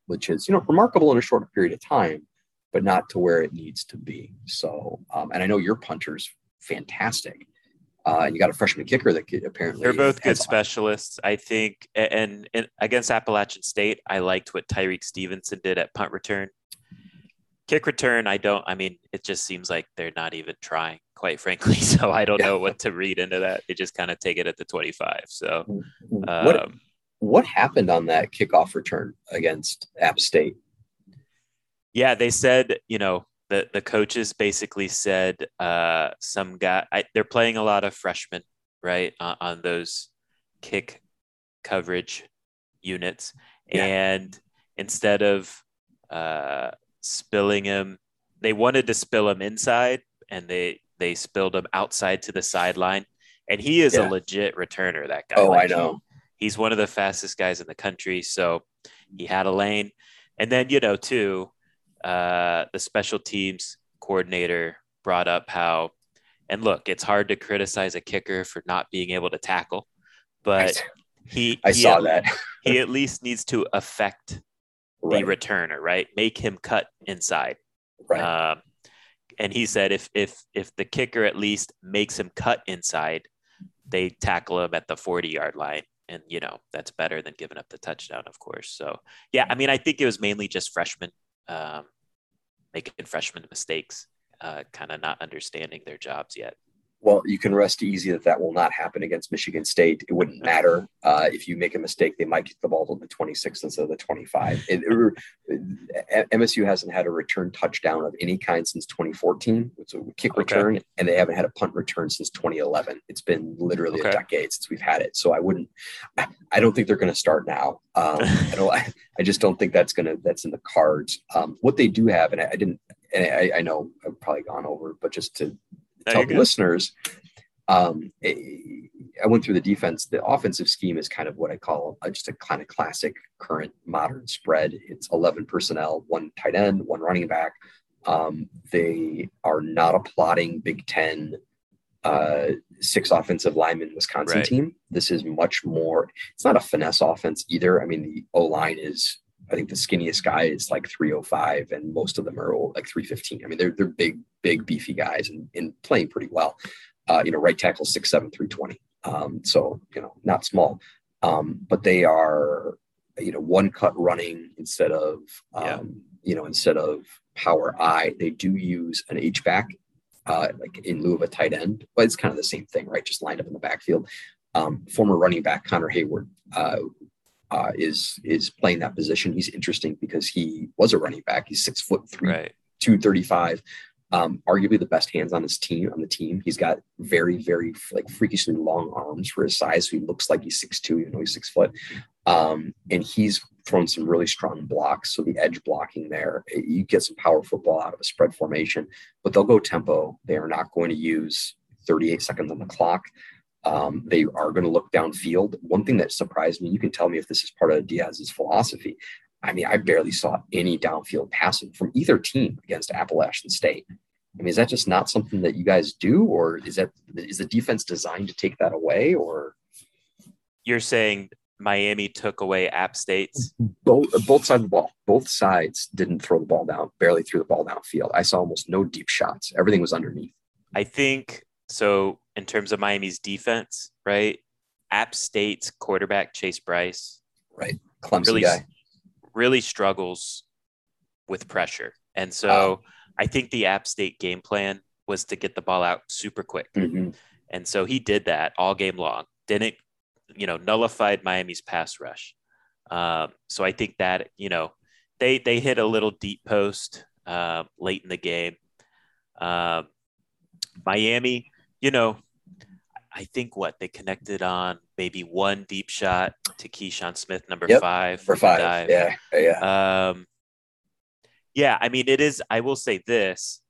which is you know remarkable in a short period of time, but not to where it needs to be. So, um, and I know your punter's fantastic. Uh, and you got a freshman kicker that could apparently They're both good specialists, I think. And, and against Appalachian State, I liked what Tyrique Stevenson did at punt return. Kick return, I don't. I mean, it just seems like they're not even trying, quite frankly. [LAUGHS] So I don't Yeah. know what to read into that. They just kind of take it at the 25. So, What um, what happened on that kickoff return against App State? yeah, they said, you know, the, the coaches basically said uh, some guy, I, they're playing a lot of freshmen, right, on, on those kick coverage units. Yeah. And instead of uh, spilling him, they wanted to spill him inside and they, they spilled him outside to the sideline. And he is Yeah. a legit returner, that guy. Oh, I Like, he- know. he's one of the fastest guys in the country. So he had a lane. And then, you know, too, uh, the special teams coordinator brought up how, and look, it's hard to criticize a kicker for not being able to tackle, but he, [LAUGHS] I he saw at, that. [LAUGHS] he at least needs to affect Right, the returner, right? Make him cut inside. right. Um, and he said if if if the kicker at least makes him cut inside, they tackle him at the 40 yard line. And you know, that's better than giving up the touchdown, of course. So yeah, I mean, I think it was mainly just freshmen um, making freshman mistakes, uh, kind of not understanding their jobs yet. Well, you can rest easy that that will not happen against Michigan State. It wouldn't matter uh, if you make a mistake; they might get the ball to the 26 instead of the 25. It, it- MSU hasn't had a return touchdown of any kind since 2014. It's a kick Okay. return, and they haven't had a punt return since 2011. It's been literally Okay. a decade since we've had it. So I wouldn't. I don't think they're going to start now. Um, I don't. I just don't think that's gonna that's in the cards. Um, what they do have, and I, I didn't, and I, I know I've probably gone over, but just to tell the listeners, um, eh, I went through the defense. The offensive scheme is kind of what I call uh, just a kind of classic current modern spread. It's 11 personnel, one tight end, one running back. Um, they are not a plotting Big Ten uh, six offensive lineman Wisconsin Right. team. This is much more. It's not a finesse offense either. I mean, the O line is. I think the skinniest guy is like 305, and most of them are like 315. I mean, they're they're big, big, beefy guys and, and playing pretty well. Uh, you know, right tackle 6'7", 320. Um, so you know, not small. Um, but they are, you know, one cut running instead of um, Yeah. you know, instead of power I. They do use an H back uh, like in lieu of a tight end, but it's kind of the same thing, right? Just lined up in the backfield. Um, former running back Connor Heyward uh, uh, is is playing that position. He's interesting because he was a running back. He's six foot three, Right. 235 um, arguably the best hands on his team on the team he's got very very like freakishly long arms for his size so he looks like he's six two even though he's six foot um, and he's thrown some really strong blocks so the edge blocking there you get some power football out of a spread formation but they'll go tempo they are not going to use 38 seconds on the clock. Um, they are going to look downfield. One thing that surprised me, you can tell me if this is part of Diaz's philosophy. I mean, I barely saw any downfield passing from either team against Appalachian State. I mean, is that just not something that you guys do, or is that is the defense designed to take that away, or you're saying Miami took away App State's both both sides of the ball. Both sides didn't throw the ball down, barely threw the ball downfield. I saw almost no deep shots. Everything was underneath. I think so. In terms of Miami's defense, right? App State's quarterback Chase Brice, right, clumsy really, guy, really struggles with pressure, and so I think the App State game plan was to get the ball out super quick, mm-hmm. and so he did that all game long. Didn't you know nullified Miami's pass rush. Um, so I think that you know they they hit a little deep post uh, late in the game. Uh, Miami, you know, I think what they connected on maybe one deep shot to Keyshawn Smith, number yep, five for five. Dive. Yeah, yeah. Um, yeah, I mean, it is. I will say this: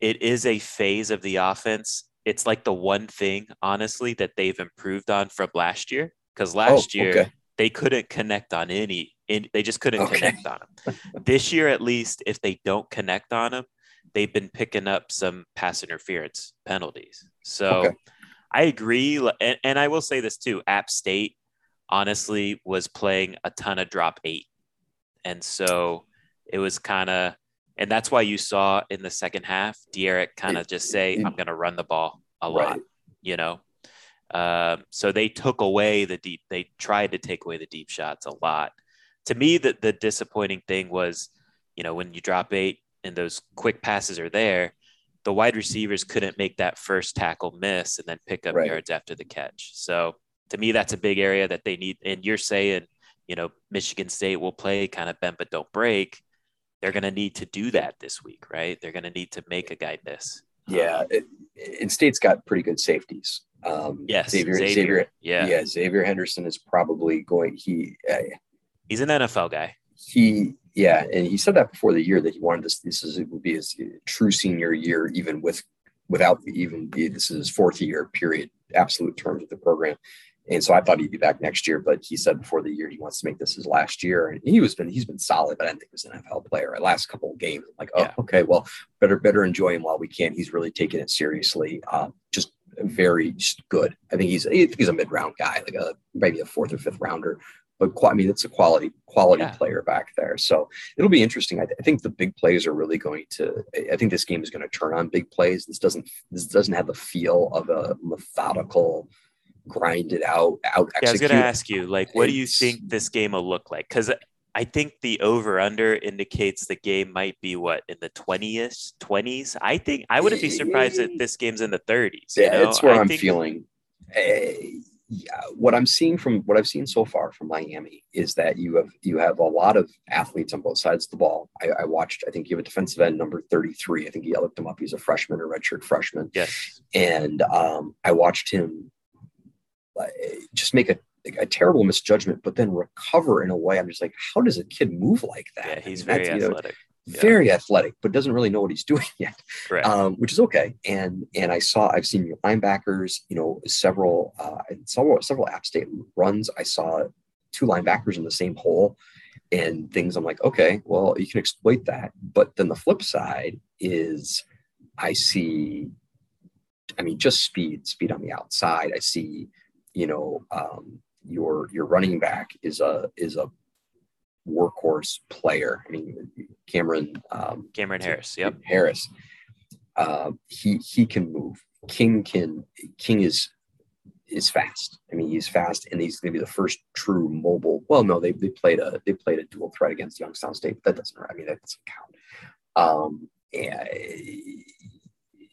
it is a phase of the offense it's like the one thing, honestly, that they've improved on from last year. Because last oh, year they couldn't connect on any, in, they just couldn't okay. connect on them. this year, at least, if they don't connect on them, they've been picking up some pass interference penalties. So okay. I agree, and, and I will say this too: App State, honestly, was playing a ton of drop eight, and so it was kind of and that's why you saw in the second half, D'Eriq kind of just say, "I'm going to run the ball a lot," right. you know. Um, so they took away the deep. They tried to take away the deep shots a lot. To me, the the disappointing thing was, you know, when you drop eight and those quick passes are there, the wide receivers couldn't make that first tackle miss and then pick up right. yards after the catch. So to me, that's a big area that they need. And you're saying, you know, Michigan State will play kind of bend but don't break they're going to need to do that this week, right? They're going to need to make a guy miss. Yeah, it, and State's got pretty good safeties. Um, yes, Xavier, Xavier, Xavier, yeah, yeah. Xavier Henderson is probably going. He uh, he's an NFL guy. He yeah, and he said that before the year that he wanted this. This is it would be his true senior year, even with without even the, this is his fourth year period, absolute terms of the program. And so I thought he'd be back next year, but he said before the year he wants to make this his last year. And he was been he's been solid, but I didn't think he was an NFL player. At last couple of games, I'm like, oh, yeah. okay, well, better better enjoy him while we can. He's really taking it seriously. Um, just very good. I think he's I think he's a mid round guy, like a maybe a fourth or fifth rounder. But I mean, it's a quality quality yeah. player back there. So it'll be interesting. I, th- I, think the big plays are really going to. I think this game is going to turn on big plays. This doesn't this doesn't have the feel of a methodical grind it out, out. Yeah, I was going to ask you, like, what it's, do you think this game will look like? Because I think the over under indicates the game might be what in the 20s, 20s. I think I wouldn't be surprised if this game's in the 30s. Yeah, you know? it's where I am feeling. Uh, yeah, what I'm seeing from what I've seen so far from Miami is that you have you have a lot of athletes on both sides of the ball. I, I watched. I think you have a defensive end number 33. I think he looked him up. He's a freshman or redshirt freshman. Yes. And um, I watched him just make a a terrible misjudgment, but then recover in a way. I'm just like, how does a kid move like that? Yeah, he's I mean, very athletic. Know, yeah. Very athletic, but doesn't really know what he's [LAUGHS] doing yet, um, which is okay. And and I saw I've seen your linebackers, you know, several uh, several several App State runs. I saw two linebackers in the same hole, and things. I'm like, okay, well, you can exploit that. But then the flip side is, I see, I mean, just speed, speed on the outside. I see you know um, your your running back is a is a workhorse player. I mean, Cameron um, Cameron Harris. Yep, Harris. Uh, he he can move. King can King is is fast. I mean, he's fast, and he's going to be the first true mobile. Well, no, they, they played a they played a dual threat against Youngstown State. But that doesn't. I mean, that doesn't count. Um, and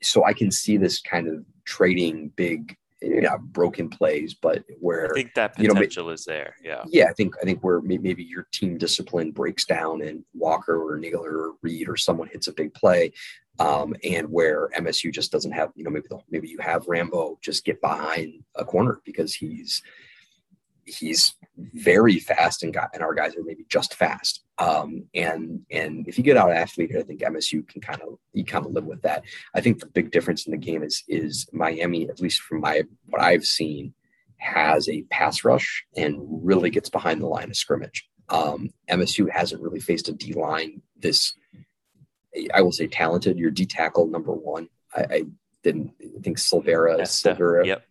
so I can see this kind of trading big yeah, broken plays, but where I think that potential you know, is there. Yeah. Yeah. I think, I think where maybe your team discipline breaks down and Walker or Nailor or Reed or someone hits a big play. Um, and where MSU just doesn't have, you know, maybe the, maybe you have Rambo just get behind a corner because he's he's very fast and got and our guys are maybe just fast. Um, and and if you get out athleted, I think MSU can kind of you kind of live with that. I think the big difference in the game is is Miami, at least from my what I've seen, has a pass rush and really gets behind the line of scrimmage. Um, MSU hasn't really faced a D line this, I will say, talented. Your D tackle number one. I, I didn't I think Silvera. Silvera. Yep.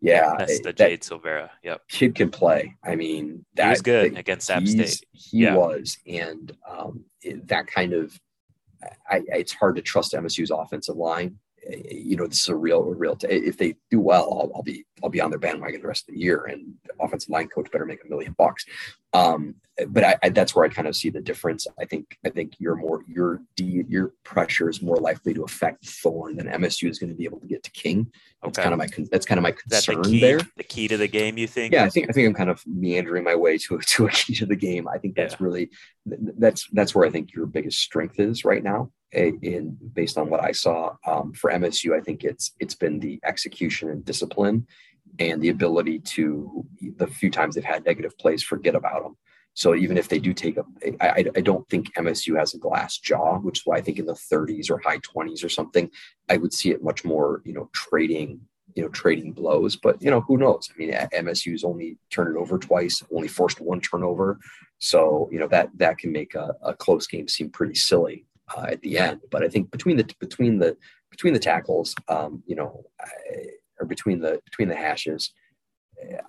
Yeah, that's the Jade Silvera. Yep, kid can play. I mean, that he was good against App State. He yeah. was, and um, that kind of, I, it's hard to trust MSU's offensive line you know, this is a real, real. T- if they do well, I'll, I'll, be, I'll be on their bandwagon the rest of the year, and offensive line coach better make a million bucks. Um, but I, I, that's where I kind of see the difference. I think, I think you're more, your your pressure is more likely to affect Thorne than MSU is going to be able to get to King. That's okay. kind of my, that's kind of my concern the key, there. The key to the game, you think? Yeah, I think, I think I'm kind of meandering my way to to a key to the game. I think that's yeah. really, that's that's where I think your biggest strength is right now in based on what I saw um, for MSU, I think it's it's been the execution and discipline, and the ability to the few times they've had negative plays, forget about them. So even if they do take a, I, I don't think MSU has a glass jaw, which is why I think in the 30s or high 20s or something, I would see it much more, you know, trading, you know, trading blows. But you know, who knows? I mean, MSU's only turned it over twice, only forced one turnover, so you know that that can make a, a close game seem pretty silly uh, at the end. But I think between the between the between the tackles, um, you know, I, or between the between the hashes,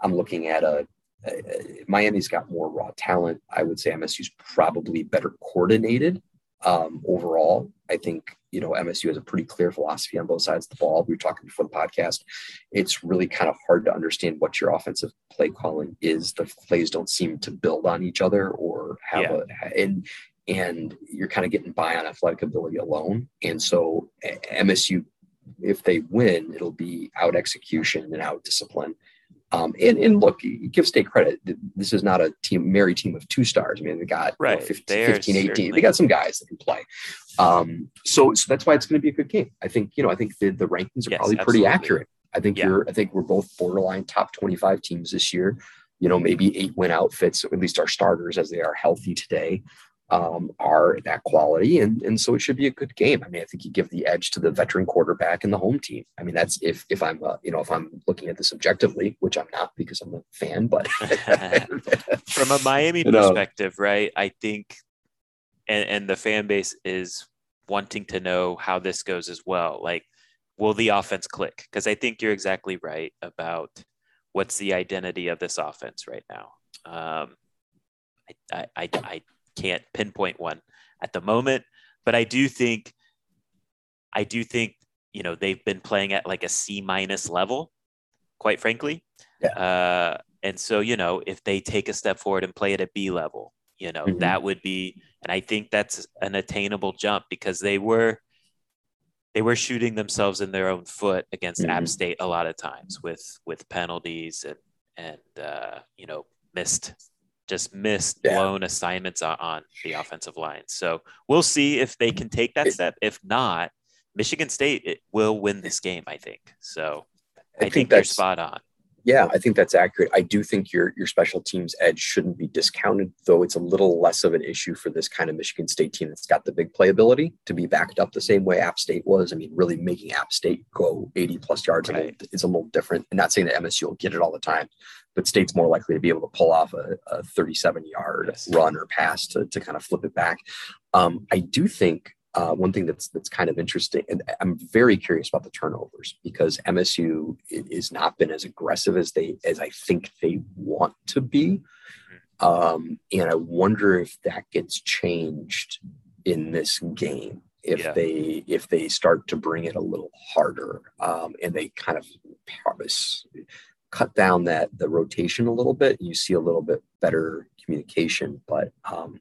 I'm looking at a, a, Miami's got more raw talent. I would say MSU's probably better coordinated um, overall. I think you know MSU has a pretty clear philosophy on both sides of the ball. We were talking before the podcast. It's really kind of hard to understand what your offensive play calling is. The plays don't seem to build on each other or have yeah. a and and you're kind of getting by on athletic ability alone. And so MSU, if they win, it'll be out execution and out discipline. Um, and, and look, give state credit. This is not a team, merry team of two stars. I mean, they got right. you know, 15, 15 18. Certainly. They got some guys that can play. Um, so, so that's why it's going to be a good game. I think, you know, I think the, the rankings are yes, probably absolutely. pretty accurate. I think yeah. you're, I think we're both borderline top 25 teams this year. You know, maybe eight win outfits, at least our starters as they are healthy today um, are that quality. And, and so it should be a good game. I mean, I think you give the edge to the veteran quarterback and the home team. I mean, that's if, if I'm, uh, you know, if I'm looking at this objectively, which I'm not because I'm a fan, but [LAUGHS] from a Miami [LAUGHS] you perspective, know. right. I think, and, and the fan base is wanting to know how this goes as well. Like, will the offense click? Because I think you're exactly right about what's the identity of this offense right now. Um, I, I, I, can't pinpoint one at the moment, but I do think, I do think, you know, they've been playing at like a C minus level, quite frankly. Yeah. Uh, and so, you know, if they take a step forward and play at a B level, you know, mm-hmm. that would be, and I think that's an attainable jump because they were, they were shooting themselves in their own foot against mm-hmm. App State a lot of times with with penalties and and uh, you know missed just missed yeah. blown assignments on, on, the offensive line. So we'll see if they can take that step. If not, Michigan State will win this game. I think so. I, I think, think you're spot on. Yeah, I think that's accurate. I do think your your special teams edge shouldn't be discounted, though it's a little less of an issue for this kind of Michigan State team that's got the big playability to be backed up the same way App State was. I mean, really making App State go 80 plus yards right. is a little different. And not saying that MSU will get it all the time, but State's more likely to be able to pull off a, a 37 yard yes. run or pass to, to kind of flip it back. Um, I do think uh, one thing that's that's kind of interesting, and I'm very curious about the turnovers because MSU is not been as aggressive as they as I think they want to be, um, and I wonder if that gets changed in this game if yeah. they if they start to bring it a little harder um, and they kind of cut down that the rotation a little bit. You see a little bit better communication but um,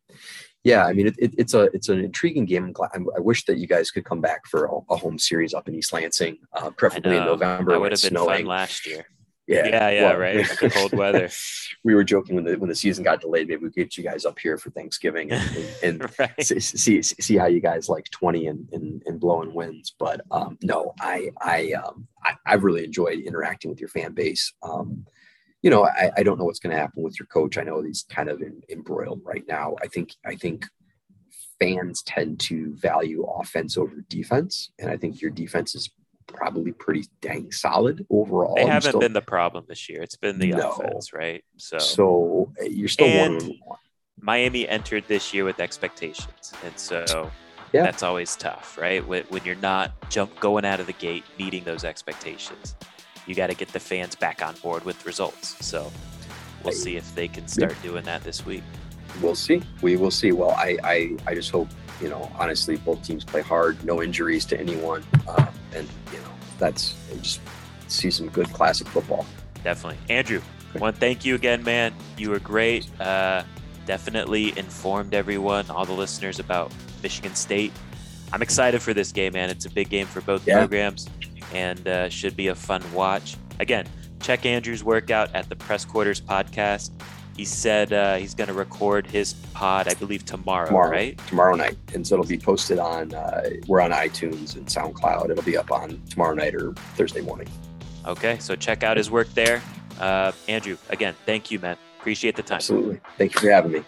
yeah, I mean, it, it, it's a it's an intriguing game. i wish that you guys could come back for a, a home series up in East Lansing, uh, preferably in November. That would have been snowing. fun last year. Yeah, yeah, yeah, well, right. The [LAUGHS] cold weather. we were joking when the when the season got delayed. Maybe we get you guys up here for Thanksgiving and, and, [LAUGHS] and right. see, see see how you guys like twenty and, and, and blowing winds. But um, no, I I um I, I've really enjoyed interacting with your fan base. Um, you know, I, I don't know what's going to happen with your coach. I know he's kind of in, embroiled right now. I think I think fans tend to value offense over defense, and I think your defense is probably pretty dang solid overall. They haven't still, been the problem this year. It's been the no. offense, right? So, so uh, you're still and one. Miami entered this year with expectations, and so yeah. that's always tough, right? When, when you're not jump going out of the gate meeting those expectations, you got to get the fans back on board with results. So we'll see if they can start yeah. doing that this week. We'll see. We will see. Well, I I, I just hope you know honestly both teams play hard, no injuries to anyone, um, and you know that's just see some good classic football. Definitely, Andrew. I want to thank you again, man. You were great. Uh, definitely informed everyone, all the listeners about Michigan State. I'm excited for this game, man. It's a big game for both yeah. programs and uh, should be a fun watch. Again, check Andrew's workout at the Press Quarters podcast. He said uh, he's going to record his pod, I believe, tomorrow, tomorrow, right? Tomorrow night. And so it'll be posted on, uh, we're on iTunes and SoundCloud. It'll be up on tomorrow night or Thursday morning. Okay. So check out his work there. Uh, Andrew, again, thank you, man. Appreciate the time. Absolutely. Thank you for having me.